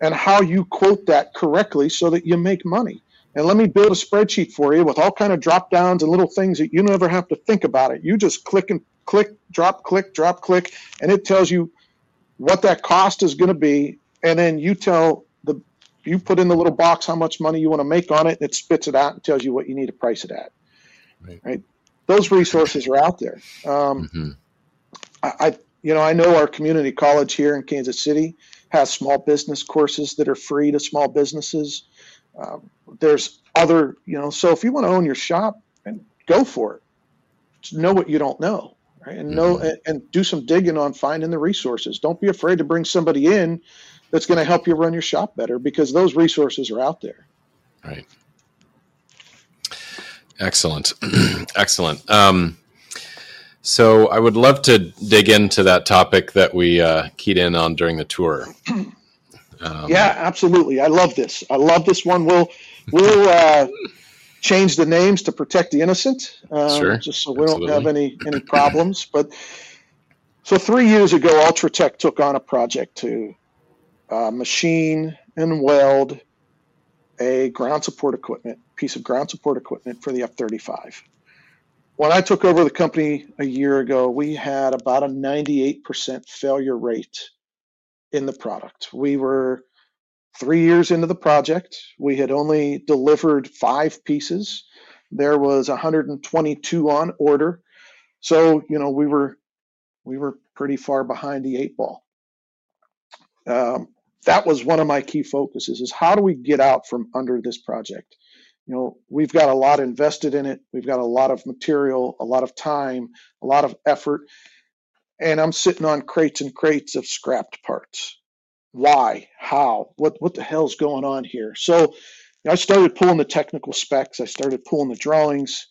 and how you quote that correctly so that you make money. And let me build a spreadsheet for you with all kind of drop downs and little things that you never have to think about it. You just click and click, drop, click, drop, click, and it tells you what that cost is going to be, and then you tell the you put in the little box how much money you want to make on it, and it spits it out and tells you what you need to price it at. Right. right? Those resources are out there. Um, mm-hmm. I, I, you know, I know our community college here in Kansas City has small business courses that are free to small businesses. Um, there's other, you know, so if you want to own your shop, and go for it. Just know what you don't know right? and know mm-hmm. and, and do some digging on finding the resources. Don't be afraid to bring somebody in that's going to help you run your shop better because those resources are out there. Right. Excellent. Excellent. Um, so I would love to dig into that topic that we uh, keyed in on during the tour. Um, yeah, absolutely. I love this. I love this one. We'll we'll uh, change the names to protect the innocent, uh, sure. just so we Absolutely. don't have any any problems. But so three years ago, UltraTech took on a project to uh, machine and weld a ground support equipment piece of ground support equipment for the F-35. When I took over the company a year ago, we had about a 98% failure rate in the product. We were three years into the project, we had only delivered five pieces. There was 122 on order, so you know we were we were pretty far behind the eight ball. Um, that was one of my key focuses: is how do we get out from under this project? You know, we've got a lot invested in it. We've got a lot of material, a lot of time, a lot of effort, and I'm sitting on crates and crates of scrapped parts why, how, what what the hell's going on here? So I started pulling the technical specs. I started pulling the drawings.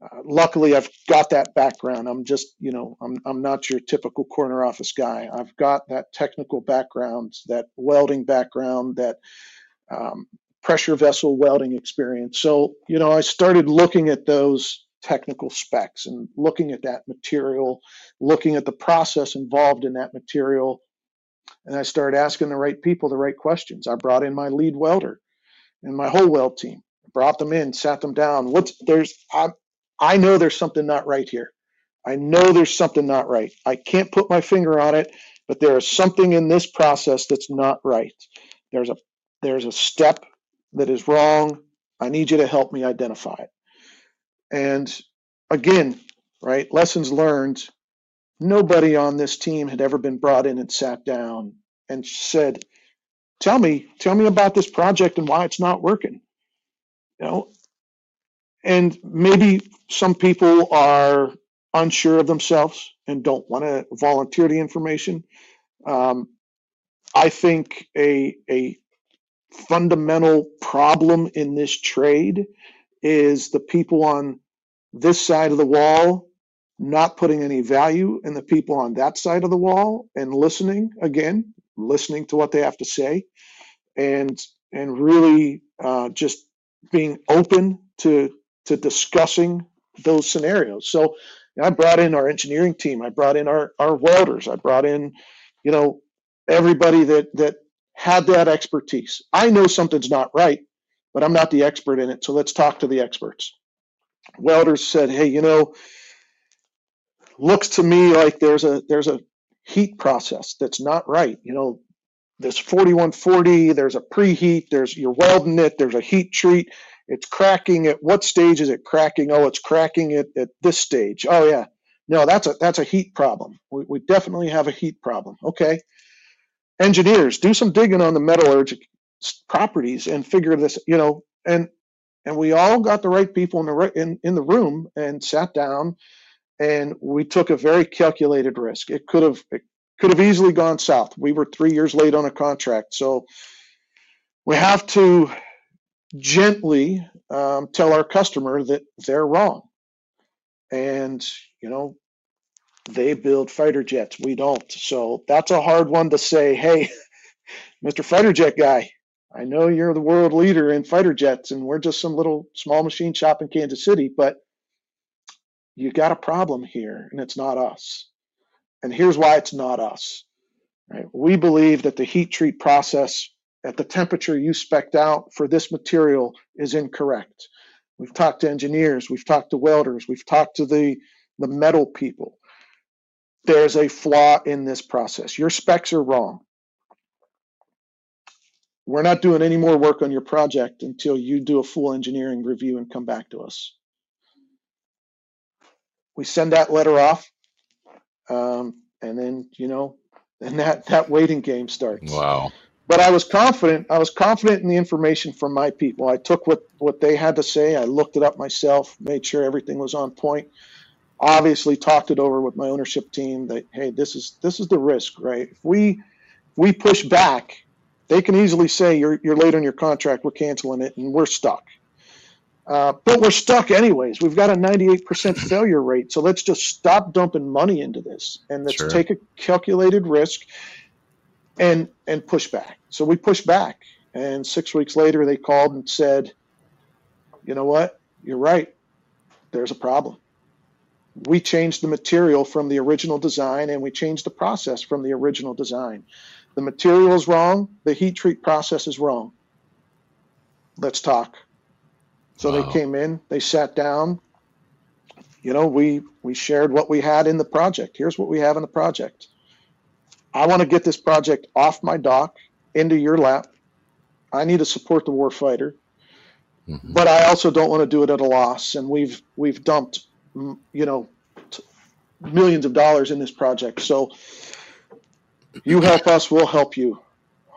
Uh, luckily, I've got that background. I'm just, you know, I'm I'm not your typical corner office guy. I've got that technical background, that welding background, that um, pressure vessel welding experience. So, you know, I started looking at those technical specs and looking at that material, looking at the process involved in that material, and I started asking the right people the right questions. I brought in my lead welder and my whole weld team. I brought them in, sat them down. What's there's I I know there's something not right here. I know there's something not right. I can't put my finger on it, but there is something in this process that's not right. There's a there's a step that is wrong. I need you to help me identify it. And again, right, lessons learned nobody on this team had ever been brought in and sat down and said, "Tell me, tell me about this project and why it's not working." You know, and maybe some people are unsure of themselves and don't want to volunteer the information. Um, I think a a fundamental problem in this trade is the people on this side of the wall not putting any value in the people on that side of the wall and listening again, listening to what they have to say, and and really uh, just being open to to discussing those scenarios. So I brought in our engineering team. I brought in our, our welders. I brought in, you know, everybody that, that had that expertise. I know something's not right, but I'm not the expert in it. So let's talk to the experts. Welders said, Hey, you know, looks to me like there's a, there's a heat process that's not right. You know, there's 4140, there's a preheat, there's you're welding it, there's a heat treat, it's cracking at what stage is it cracking? Oh, it's cracking it at this stage. Oh yeah. No, that's a that's a heat problem. We, we definitely have a heat problem. Okay. Engineers, do some digging on the metallurgic properties and figure this, you know, and and we all got the right people in the in, in the room and sat down and we took a very calculated risk. It could have it could have easily gone south. We were three years late on a contract, so we have to gently um, tell our customer that they're wrong. And, you know, they build fighter jets. We don't. So that's a hard one to say, hey, Mr. Fighter Jet guy, I know you're the world leader in fighter jets and we're just some little small machine shop in Kansas City, but you got a problem here and it's not us. And here's why it's not us. Right? We believe that the heat treat process at the temperature you specced out for this material is incorrect. We've talked to engineers, we've talked to welders, we've talked to the, the metal people. There's a flaw in this process. Your specs are wrong. We're not doing any more work on your project until you do a full engineering review and come back to us. We send that letter off, um, and then you know, and that that waiting game starts. Wow but I was confident. I was confident in the information from my people. I took what what they had to say. I looked it up myself, made sure everything was on point. Obviously, talked it over with my ownership team. That hey, this is this is the risk, right? If we if we push back, they can easily say you're you're late on your contract. We're canceling it, and we're stuck. Uh, but we're stuck anyways. We've got a 98% failure rate. So let's just stop dumping money into this and let's sure. take a calculated risk and and push back. So we pushed back, and six weeks later they called and said, "You know what? You're right. There's a problem. We changed the material from the original design, and we changed the process from the original design. The material is wrong. The heat treat process is wrong. Let's talk." So wow. they came in, they sat down. You know, we we shared what we had in the project. Here's what we have in the project I want to get this project off my dock into your lap. I need to support the warfighter, mm-hmm. but I also don't want to do it at a loss. And we've we've dumped, you know, t- millions of dollars in this project. So you help us, we'll help you.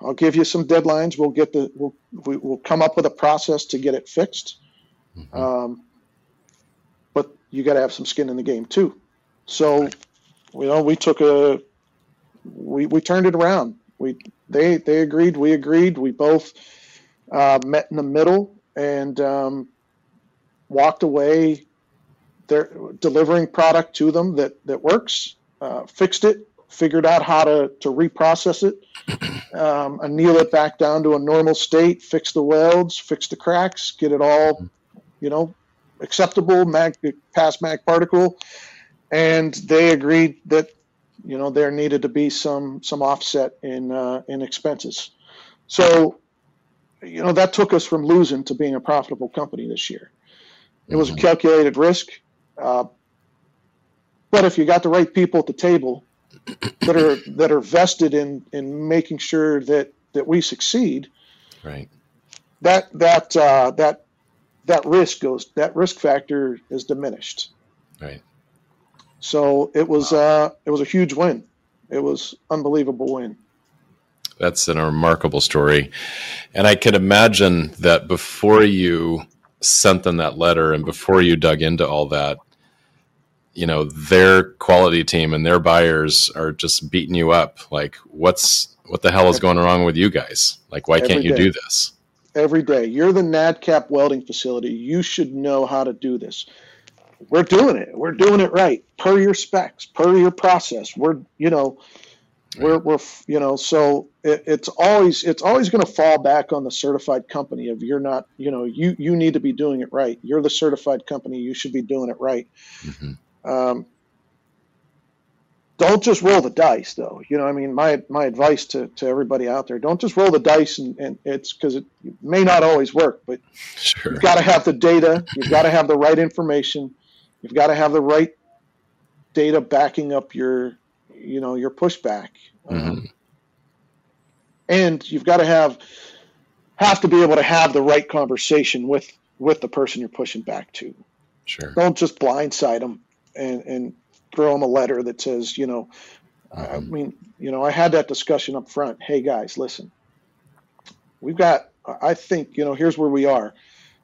I'll give you some deadlines. We'll get the we'll we, will come up with a process to get it fixed. Mm-hmm. Um, but you got to have some skin in the game too. So, you know, we took a we, we turned it around. We they they agreed, we agreed. We both uh, met in the middle and um, walked away. They're delivering product to them that that works. Uh, fixed it, figured out how to to reprocess it, um, anneal it back down to a normal state, fix the welds, fix the cracks, get it all, you know, acceptable mag past mag particle, and they agreed that you know there needed to be some some offset in uh, in expenses. So, you know that took us from losing to being a profitable company this year. It was a mm-hmm. calculated risk, uh, but if you got the right people at the table that are that are vested in in making sure that that we succeed, right? That that uh, that that risk goes that risk factor is diminished. Right. So it was uh, it was a huge win. It was unbelievable win. That's a remarkable story, and I can imagine that before you sent them that letter and before you dug into all that, you know their quality team and their buyers are just beating you up. Like, what's what the hell is going wrong with you guys? Like, why can't you do this? Every day, you're the NADCAP welding facility. You should know how to do this we're doing it. We're doing it right per your specs, per your process. We're, you know, We're, we're, you know, so it, it's always, it's always going to fall back on the certified company of you're not, you know, you, you need to be doing it right. You're the certified company. You should be doing it right. Mm-hmm. Um, don't just roll the dice though. You know, I mean, my, my advice to, to everybody out there, don't just roll the dice and, and it's cause it may not always work, but sure. you've got to have the data. You've got to have the right information. You've got to have the right data backing up your, you know your pushback mm-hmm. um, and you've got to have have to be able to have the right conversation with with the person you're pushing back to sure don't just blindside them and and throw them a letter that says you know i mean you know i had that discussion up front hey guys listen we've got i think you know here's where we are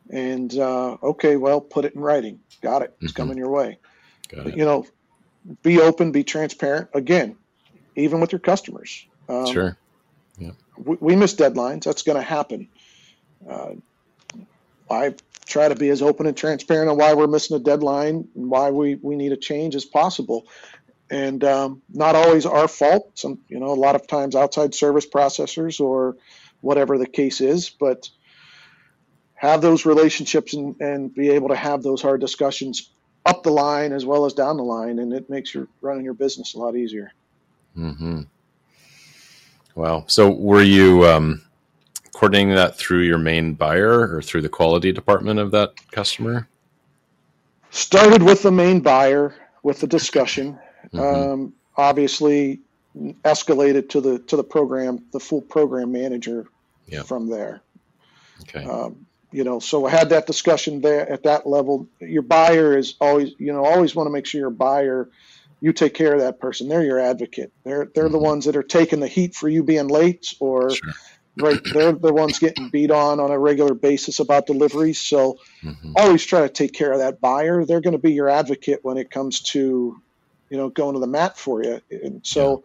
and uh, okay well put it in writing got it it's mm-hmm. coming your way but, you know be open, be transparent. Again, even with your customers. Um, sure. Yeah. We, we, miss deadlines. That's going to happen. Uh, I try to be as open and transparent on why we're missing a deadline and why we, we need a change as possible. And um, not always our fault. Some, you know, a lot of times outside service processors or whatever the case is, but have those relationships and, and be able to have those hard discussions up the line as well as down the line, and it makes your running your business a lot easier. Hmm. Wow. So, were you um, coordinating that through your main buyer or through the quality department of that customer? Started with the main buyer with the discussion. Mm-hmm. Um, obviously, escalated to the to the program, the full program manager yep. from there. Okay. Um, you know so I had that discussion there at that level your buyer is always you know always want to make sure your buyer you take care of that person they're your advocate they're they're mm-hmm. the ones that are taking the heat for you being late or sure. Right they're the ones getting beat on on a regular basis about deliveries so mm-hmm. always try to take care of that buyer they're going to be your advocate when it comes to you know going to the mat for you and so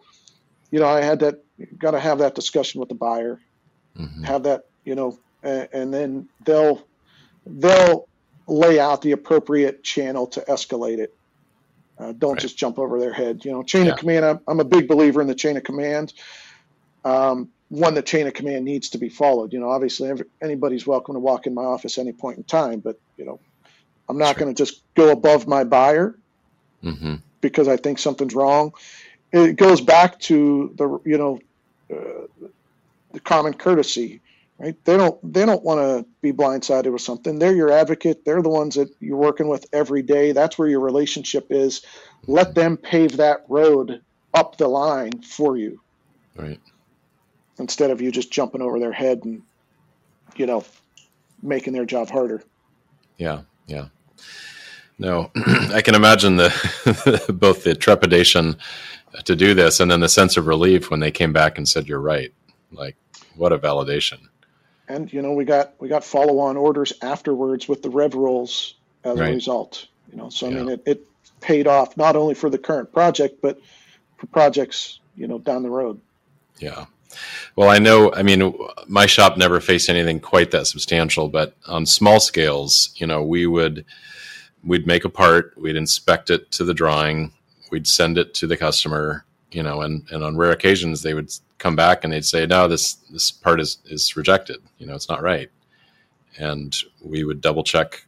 yeah. you know i had that got to have that discussion with the buyer mm-hmm. have that you know and, and then they'll they'll lay out the appropriate channel to escalate it. Uh, don't right. just jump over their head. You know, chain yeah. of command. I'm, I'm, a big believer in the chain of command. Um, one, the chain of command needs to be followed. You know, obviously, every, anybody's welcome to walk in my office any point in time, but you know, I'm not sure. going to just go above my buyer mm-hmm. because I think something's wrong. It goes back to the you know uh, the common courtesy right? They don't they don't want to be blindsided with something. They're your advocate. They're the ones that you're working with every day. That's where your relationship is. Let them pave that road up the line for you. Right. Instead of you just jumping over their head and you know making their job harder. Yeah, yeah. No, I can imagine the both the trepidation to do this and then the sense of relief when they came back and said you're right. Like what a validation and you know we got we got follow on orders afterwards with the rev rolls as right. a result. You know, so yeah. I mean it, it paid off not only for the current project but for projects you know down the road. Yeah. Well, I know. I mean, my shop never faced anything quite that substantial, but on small scales, you know, we would we'd make a part, we'd inspect it to the drawing, we'd send it to the customer, you know, and and on rare occasions they would come back and they'd say, no, this this part is is rejected. You know, it's not right. And we would double check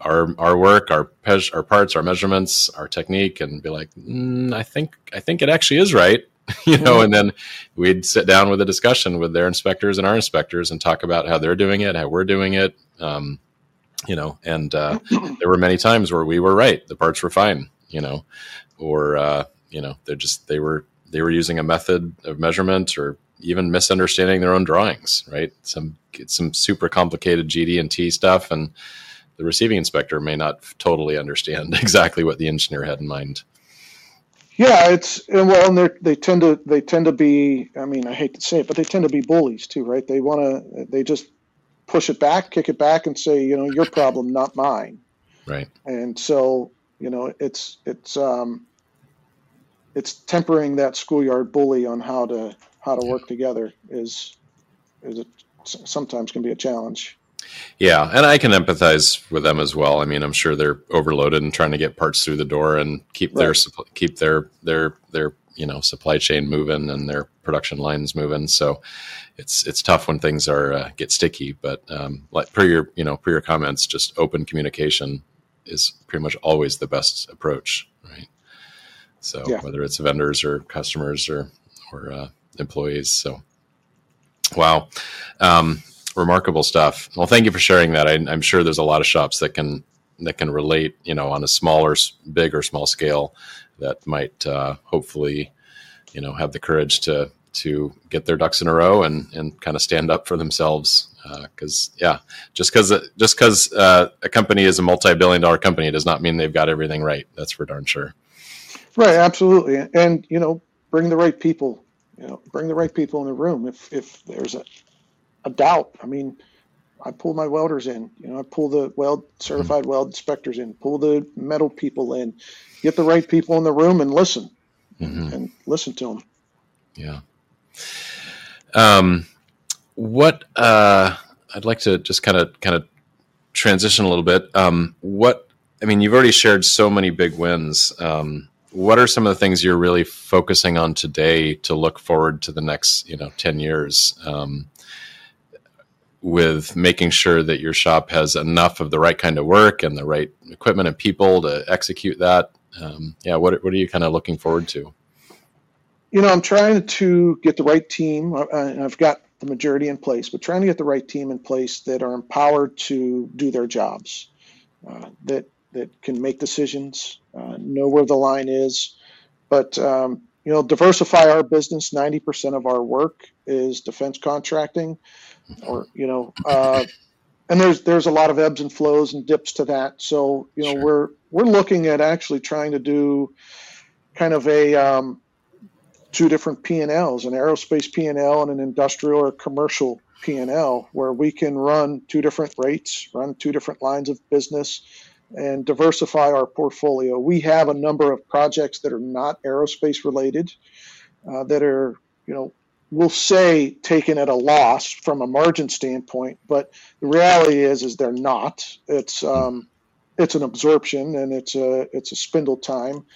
our our work, our our parts, our measurements, our technique, and be like, mm, I think I think it actually is right. you know, mm-hmm. and then we'd sit down with a discussion with their inspectors and our inspectors and talk about how they're doing it, how we're doing it. Um, you know, and uh, there were many times where we were right, the parts were fine. You know, or uh, you know, they're just they were they were using a method of measurement or even misunderstanding their own drawings, right? Some some super complicated GD and T stuff, and the receiving inspector may not totally understand exactly what the engineer had in mind. Yeah, it's and well, and they tend to they tend to be. I mean, I hate to say it, but they tend to be bullies too, right? They want to they just push it back, kick it back, and say, you know, your problem, not mine. Right. And so, you know, it's it's um, it's tempering that schoolyard bully on how to how to work together is is it sometimes can be a challenge. Yeah, and I can empathize with them as well. I mean, I'm sure they're overloaded and trying to get parts through the door and keep right. their keep their their their you know supply chain moving and their production lines moving. So it's it's tough when things are uh, get sticky. But um, like per your you know per your comments, just open communication is pretty much always the best approach, right? So yeah. whether it's vendors or customers or or uh, employees, so wow, um, remarkable stuff. Well, thank you for sharing that. I, I'm sure there's a lot of shops that can that can relate, you know, on a smaller, big or small scale, that might uh, hopefully, you know, have the courage to to get their ducks in a row and and kind of stand up for themselves. Because uh, yeah, just because just because uh, a company is a multi-billion dollar company does not mean they've got everything right. That's for darn sure. Right, absolutely, and you know, bring the right people. You know, bring the right people in the room. If if there's a a doubt, I mean, I pull my welders in. You know, I pull the weld certified mm-hmm. weld inspectors in, pull the metal people in, get the right people in the room and listen, mm-hmm. and listen to them. Yeah. Um, what uh, I'd like to just kind of kind of transition a little bit. Um, what I mean, you've already shared so many big wins. Um, what are some of the things you're really focusing on today to look forward to the next, you know, ten years? Um, with making sure that your shop has enough of the right kind of work and the right equipment and people to execute that. Um, yeah, what what are you kind of looking forward to? You know, I'm trying to get the right team, uh, and I've got the majority in place, but trying to get the right team in place that are empowered to do their jobs, uh, that that can make decisions, uh, know where the line is, but um, you know, diversify our business. Ninety percent of our work is defense contracting or you know, uh, and there's there's a lot of ebbs and flows and dips to that. So you know, sure. we're we're looking at actually trying to do kind of a um, two different P and Ls, an aerospace P and an industrial or commercial P and L, where we can run two different rates, run two different lines of business, and diversify our portfolio. We have a number of projects that are not aerospace related, uh, that are you know we'll say taken at a loss from a margin standpoint, but the reality is is they're not. It's um, it's an absorption and it's a it's a spindle time,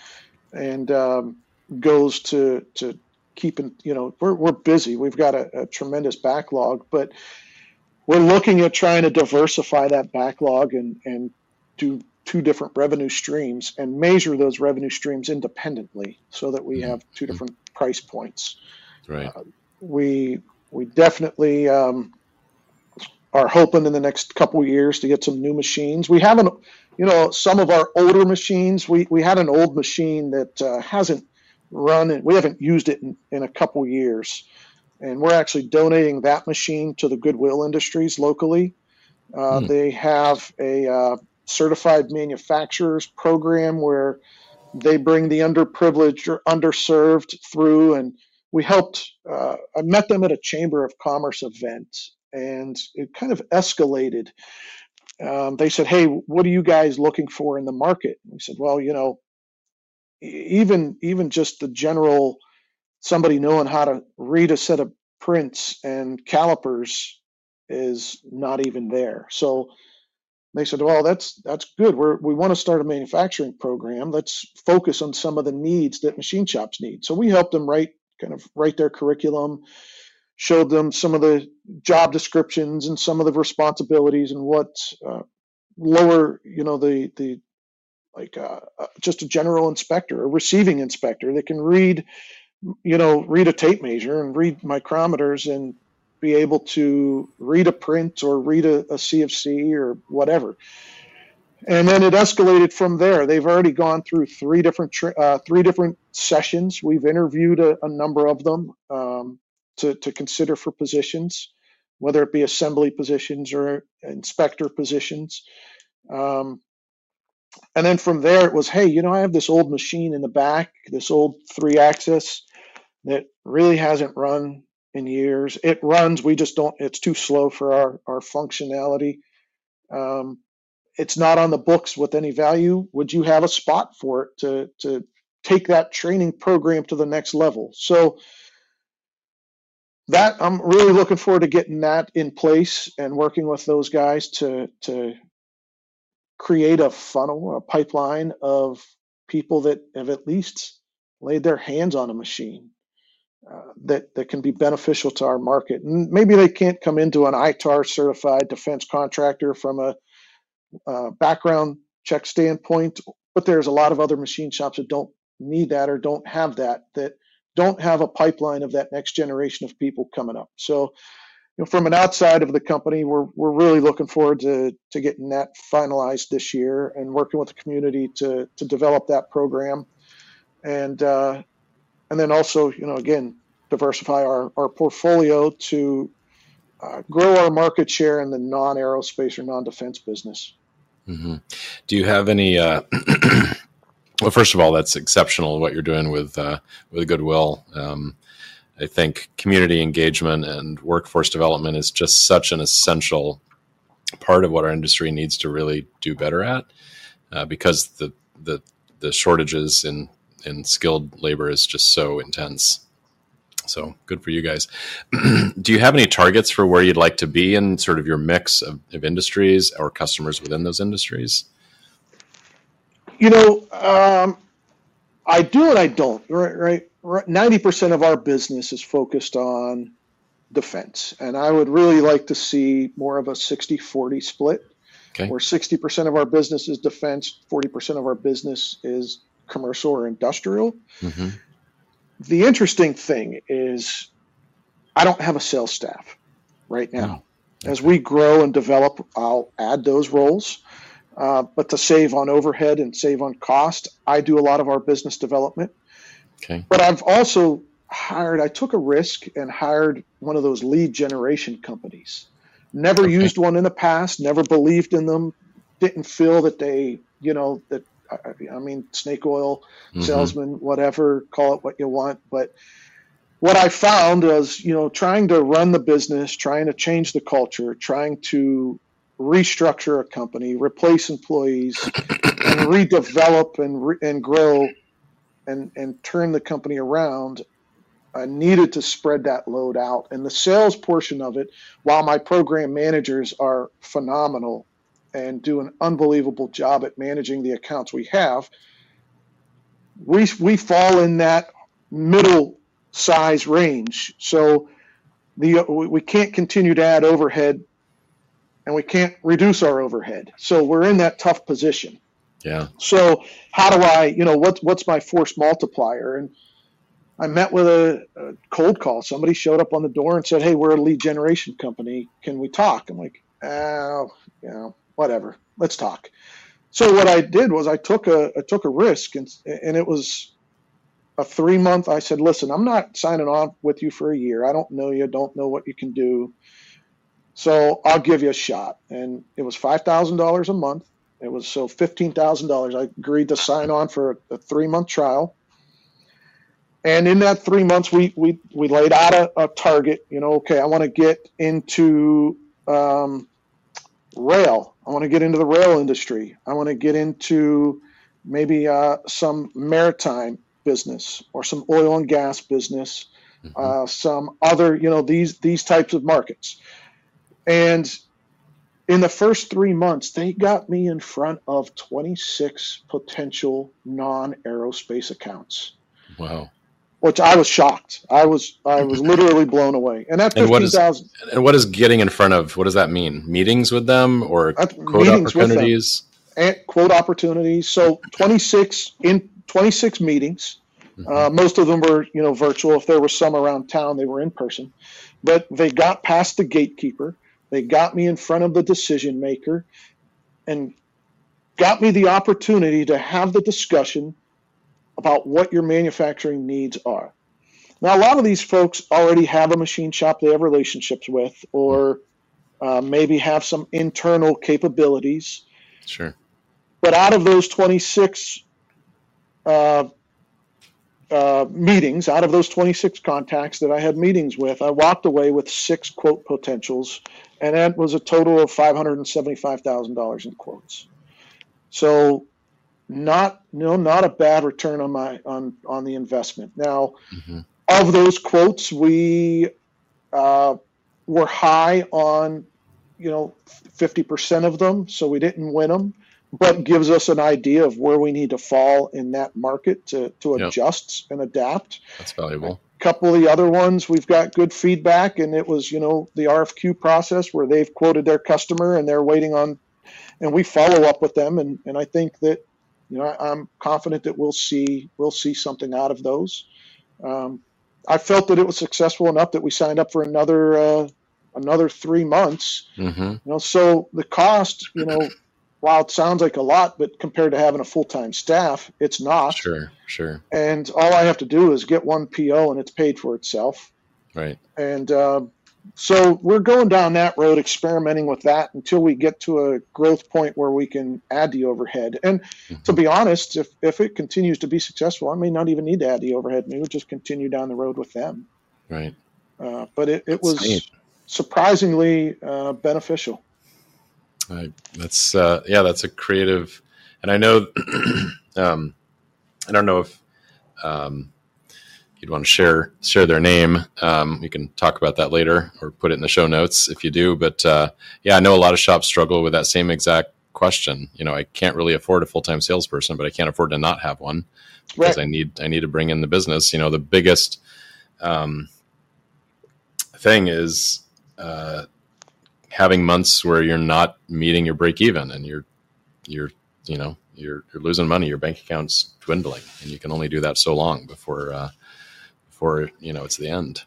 and um, goes to to keeping you know we're we're busy. We've got a, a tremendous backlog, but we're looking at trying to diversify that backlog and and do two different revenue streams and measure those revenue streams independently so that we have two different price points. Right. Uh, we we definitely um, are hoping in the next couple of years to get some new machines. We haven't, you know, some of our older machines. We we had an old machine that uh, hasn't run and we haven't used it in, in a couple of years, and we're actually donating that machine to the Goodwill Industries locally. Uh, hmm. They have a uh, certified manufacturers program where they bring the underprivileged or underserved through and we helped, uh, I met them at a Chamber of Commerce event and it kind of escalated. Um, they said, Hey, what are you guys looking for in the market? we said, Well, you know, even even just the general somebody knowing how to read a set of prints and calipers is not even there. So they said, "Well, that's that's good. We're, we want to start a manufacturing program. Let's focus on some of the needs that machine shops need." So we helped them write kind of write their curriculum, showed them some of the job descriptions and some of the responsibilities and what uh, lower, you know, the the like uh, uh, just a general inspector, a receiving inspector that can read, you know, read a tape measure and read micrometers and be able to read a print or read a, a CFC or whatever and then it escalated from there. They've already gone through three different uh, three different sessions. We've interviewed a, a number of them um, to to consider for positions, whether it be assembly positions or inspector positions. Um, and then from there, it was, hey, you know, I have this old machine in the back, this old three axis that really hasn't run in years. It runs, we just don't. It's too slow for our our functionality. Um, it's not on the books with any value, would you have a spot for it to to take that training program to the next level? So that I'm really looking forward to getting that in place and working with those guys to to create a funnel, a pipeline of people that have at least laid their hands on a machine uh, that that can be beneficial to our market. And maybe they can't come into an ITAR certified defense contractor from a uh, background check standpoint, but there's a lot of other machine shops that don't need that or don't have that that don't have a pipeline of that next generation of people coming up. So, you know, from an outside of the company, we're we're really looking forward to to getting that finalized this year and working with the community to to develop that program, and uh, and then also, you know, again, diversify our our portfolio to uh, grow our market share in the non aerospace or non defense business. Mm-hmm. Do you have any? Uh, well, first of all, that's exceptional what you're doing with uh, with Goodwill. Um, I think community engagement and workforce development is just such an essential part of what our industry needs to really do better at, uh, because the the the shortages in in skilled labor is just so intense. So good for you guys. Do you have any targets for where you'd like to be in sort of your mix of, of industries or customers within those industries? You know, um, I do and I don't. Right, right. Ninety percent of our business is focused on defense, and I would really like to see more of a 60-40 split, okay. where sixty percent of our business is defense, forty percent of our business is commercial or industrial. Mm-hmm the interesting thing is I don't have a sales staff right now. As we grow and develop, I'll add those roles. Uh, but to save on overhead and save on cost, I do a lot of our business development. Okay. But I've also hired, I took a risk and hired one of those lead generation companies. Never okay. used one in the past, never believed in them, didn't feel that they, you know, that I mean, snake oil mm-hmm. salesman, whatever, call it what you want. But what I found was, you know, trying to run the business, trying to change the culture, trying to restructure a company, replace employees, and redevelop and re- and grow, and and turn the company around. I needed to spread that load out, and the sales portion of it, while my program managers are phenomenal, and do an unbelievable job at managing the accounts we have, we, we fall in that middle size range. So the we can't continue to add overhead and we can't reduce our overhead. So we're in that tough position. Yeah. So how do I, you know, what's what's my force multiplier? And I met with a, a, cold call. Somebody showed up on the door and said, "Hey, we're a lead generation company. Can we talk?" I'm like, "Oh, you know, whatever, let's talk. So what I did was I took a I took a risk and and it was a three month. I said, listen, I'm not signing on with you for a year. I don't know you. Don't know what you can do. So I'll give you a shot. And it was five thousand dollars a month. It was so fifteen thousand dollars. I agreed to sign on for a, a three month trial. And in that three months, we we we laid out a, a target. You know, okay, I want to get into um, rail. I want to get into the rail industry. I want to get into maybe uh, some maritime business or some oil and gas business, mm-hmm. uh, some other, you know, these these types of markets. And in the first three months, they got me in front of 26 potential non-aerospace accounts. Wow which I was shocked. I was I was literally blown away. And that's fifteen thousand. And what is getting in front of? What does that mean? Meetings with them or quote opportunities? And quote opportunities. So twenty six in twenty six meetings. Mm-hmm. Uh, most of them were you know virtual. If there were some around town, they were in person. But they got past the gatekeeper. They got me in front of the decision maker, and got me the opportunity to have the discussion about what your manufacturing needs are. Now, a lot of these folks already have a machine shop they have relationships with, or uh, maybe have some internal capabilities. Sure. But out of those 26 uh, uh, meetings, out of those 26 contacts that I had meetings with, I walked away with six quote potentials, and that was a total of $575,000 in quotes. So not no not a bad return on my on on the investment now mm-hmm. of those quotes we uh, were high on you know 50% of them so we didn't win them but gives us an idea of where we need to fall in that market to, to Yep. adjust and adapt. That's valuable. A couple of the other ones we've got good feedback and it was you know the rfq process where they've quoted their customer and they're waiting on and we follow up with them and, and i think that you know I, i'm confident that we'll see we'll see something out of those um, i felt that it was successful enough that we signed up for another uh, another three months hmm you know so the cost you know while it sounds like a lot but compared to having a full-time staff it's not Sure, sure. and all I have to do is get one PO and it's paid for itself. Right. And um, so we're going down that road, experimenting with that until we get to a growth point where we can add the overhead. And to be honest, if, if it continues to be successful, I may not even need to add the overhead. Maybe we'll just continue down the road with them. Right. Uh, but it, it was surprisingly uh, beneficial. I, that's uh, yeah, that's a creative, and I know. um, I don't know if um, you'd want to share share their name. Um, we can talk about that later, or put it in the show notes if you do. But uh, yeah, I know a lot of shops struggle with that same exact question. You know, I can't really afford a full time salesperson, but I can't afford to not have one because Right. I need I need to bring in the business. You know, the biggest um, thing is uh, having months where you're not meeting your break even and you're you're you know you're you're losing money. Your bank account's dwindling, and you can only do that so long before uh, before you know it's the end.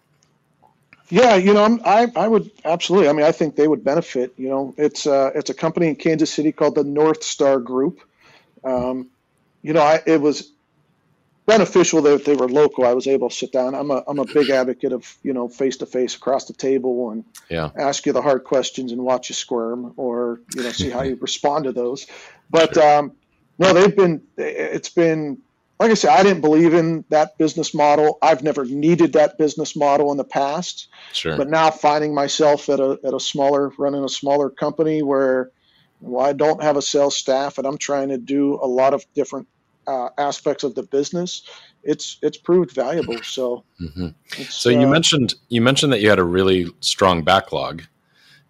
Yeah, you know, I'm, I I would absolutely. I mean, I think they would benefit. You know, it's uh, it's a company in Kansas City called the North Star Group. Um, you know, I, it was beneficial that they were local. I was able to sit down. I'm a I'm a big advocate of you know face to face across the table and Yeah. ask you the hard questions and watch you squirm or you know see how you respond to those. But um, no, they've been. It's been like I said. I didn't believe in that business model. I've never needed that business model in the past. Sure. But now finding myself at a at a smaller running a smaller company where well, I don't have a sales staff and I'm trying to do a lot of different uh, aspects of the business. It's it's proved valuable. So hmm So you uh, mentioned you mentioned that you had a really strong backlog.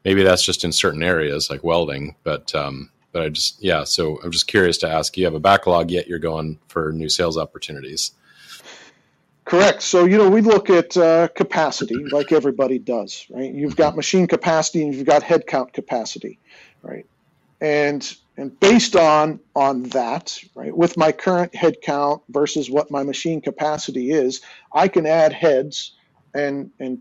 Maybe that's just in certain areas like welding, but um, but I just yeah. So I'm just curious to ask. You have a backlog, yet you're going for new sales opportunities. Correct. So, you know, we look at uh, capacity like everybody does, right? You've got machine capacity and you've got headcount capacity, right? And and based on on that, right, with my current headcount versus what my machine capacity is, I can add heads and and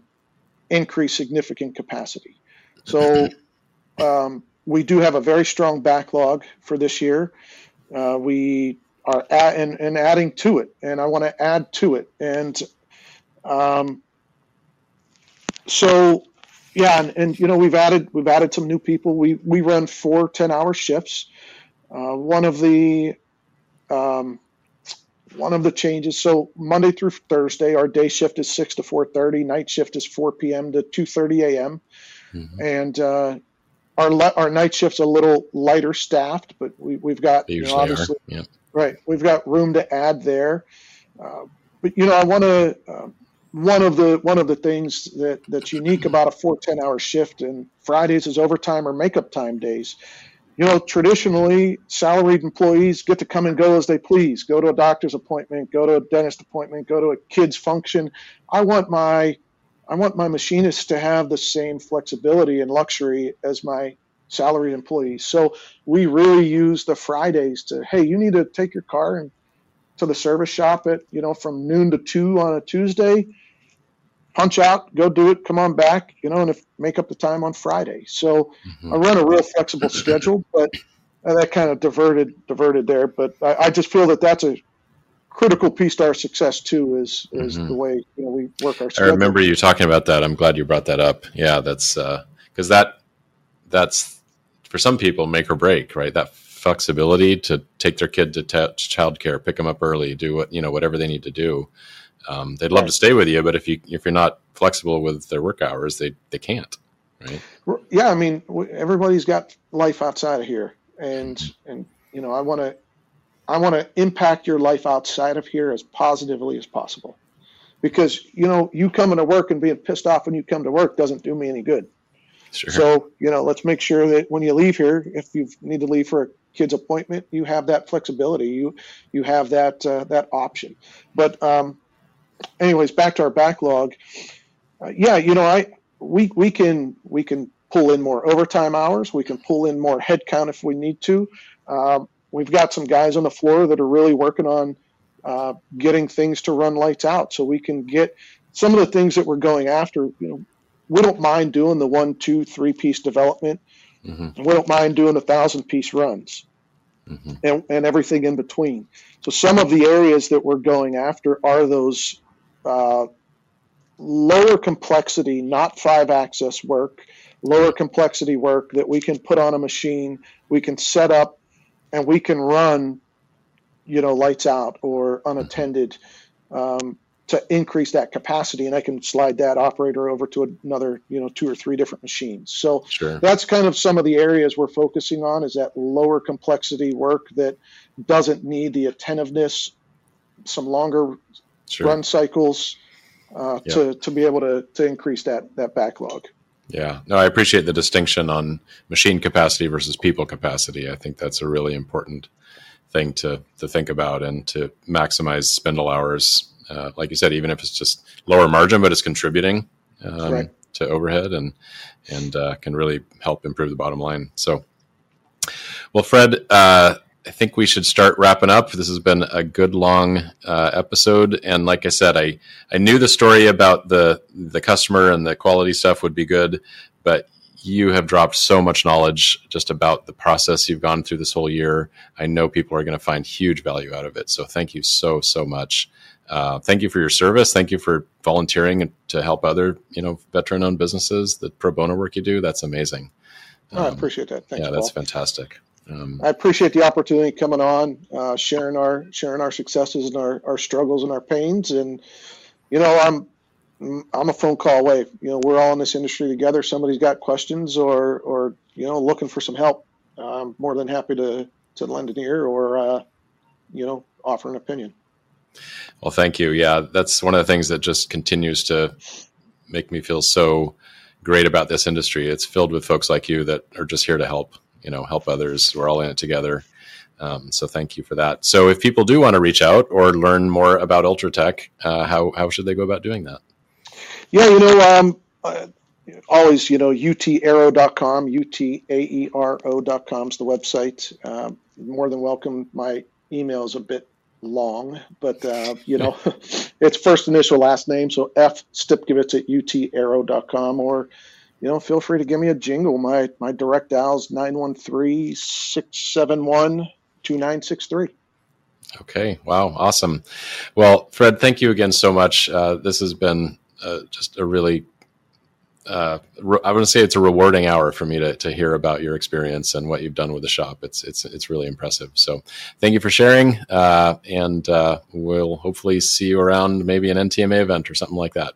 increase significant capacity. So um, we do have a very strong backlog for this year. Uh, we are at, and, and adding to it, and I want to add to it. And um, so, yeah, and, and you know we've added we've added some new people. We we run four 10 hour shifts. Uh, one of the um, one of the changes. So Monday through Thursday, our day shift is six to four thirty. Night shift is four p.m. to two thirty a.m. Mhm. And uh, our our night shift's a little lighter staffed, but we we've got you know, obviously Yeah. Right. We've got room to add there. Uh, but you know, I want to. Uh, one of the one of the things that that's unique about a four 10 hour shift and Fridays is overtime or makeup time days. You know, traditionally salaried employees get to come and go as they please. Go to a doctor's appointment, go to a dentist appointment, go to a kid's function. I want my I want my machinists to have the same flexibility and luxury as my salaried employees. So we really use the Fridays to, hey, you need to take your car and to the service shop at, you know, from noon to two on a Tuesday, punch out, go do it, come on back, you know, and if make up the time on Friday. So Mhm. I run a real flexible schedule, but uh, that kind of diverted diverted there. But I, I just feel that that's a critical piece to our success too. Is is Mhm. the way you know we work our Schedule. I remember you talking about that. I'm glad you brought that up. Yeah, that's because that that's for some people make or break, right? That flexibility to take their kid to t- childcare, pick them up early, do what you know whatever they need to do. Um, they'd love Right. to stay with you, but if you if you're not flexible with their work hours, they they can't, right? yeah i mean everybody's got life outside of here and and you know i want to i want to impact your life outside of here as positively as possible because you know you coming to work and being pissed off when you come to work doesn't do me any good Sure. so you know let's make sure that when you leave here if you need to leave for a kid's appointment, you have that flexibility. You you have that uh, that option. But um, anyways, back to our backlog. Uh, yeah, you know, I we we can we can pull in more overtime hours. We can pull in more headcount if we need to. Um, we've got some guys on the floor that are really working on uh, getting things to run lights out, so we can get some of the things that we're going after. You know, we don't mind doing the one, two, three piece development. Mm-hmm. We don't mind doing a thousand piece runs. Mm-hmm. And, and everything in between. So some of the areas that we're going after are those uh, lower complexity, not five axis work, lower complexity work that we can put on a machine, we can set up, and we can run, you know, lights out or unattended um, to increase that capacity. And I can slide that operator over to another, you know, two or three different machines. So sure. that's kind of some of the areas we're focusing on is that lower complexity work that doesn't need the attentiveness, some longer sure. run cycles uh, to to be able to to increase that that backlog. Yeah, no, I appreciate the distinction on machine capacity versus people capacity. I think that's a really important thing to to think about and to maximize spindle hours. Uh, like you said, even if it's just lower margin, but it's contributing um, right. to overhead and and uh, can really help improve the bottom line. So, well, Fred, uh, I think we should start wrapping up. This has been a good long uh, episode, and like I said, I I knew the story about the the customer and the quality stuff would be good, but you have dropped so much knowledge just about the process you've gone through this whole year. I know people are going to find huge value out of it. So thank you so so much. Uh, thank you for your service. Thank you for volunteering to help other you know veteran owned businesses. The pro bono work you do that's amazing. Um, oh, I appreciate that. Thanks, yeah, that's Paul. fantastic. Um, I appreciate the opportunity coming on, uh, sharing our sharing our successes and our, our struggles and our pains. And you know, I'm I'm a phone call away. You know, we're all in this industry together. Somebody's got questions or or you know looking for some help. I'm more than happy to to lend an ear or uh, you know offer an opinion. Well, thank you. Yeah, that's one of the things that just continues to make me feel so great about this industry. It's filled with folks like you that are just here to help you know help others. We're all in it together. Um, so thank you for that. So if people do want to reach out or learn more about UltraTech, uh, how how should they go about doing that? Yeah, you know, um, uh, always you know utaero.com, utaero.com is the website. Uh, more than welcome. My email is a bit long, but uh, you know, it's first initial last name, so F Stipkovitz at utaero.com or you know, feel free to give me a jingle. My my direct dial's 913-671-2963. Okay. Wow. Awesome. Well, Fred, thank you again so much. Uh, this has been uh, just a really, uh, re- I want to say it's a rewarding hour for me to, to hear about your experience and what you've done with the shop. It's, it's, it's really impressive. So thank you for sharing. Uh, and uh, we'll hopefully see you around maybe an NTMA event or something like that.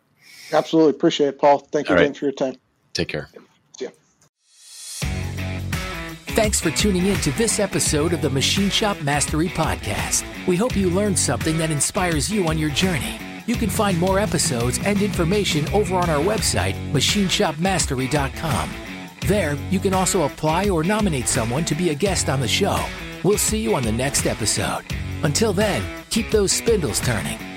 Absolutely. Appreciate it, Paul. Thank you All again right. for your time. Take care. Yeah. Thanks for tuning in to this episode of the Machine Shop Mastery Podcast. We hope you learned something that inspires you on your journey. You can find more episodes and information over on our website, machineshopmastery.com. There, you can also apply or nominate someone to be a guest on the show. We'll see you on the next episode. Until then, keep those spindles turning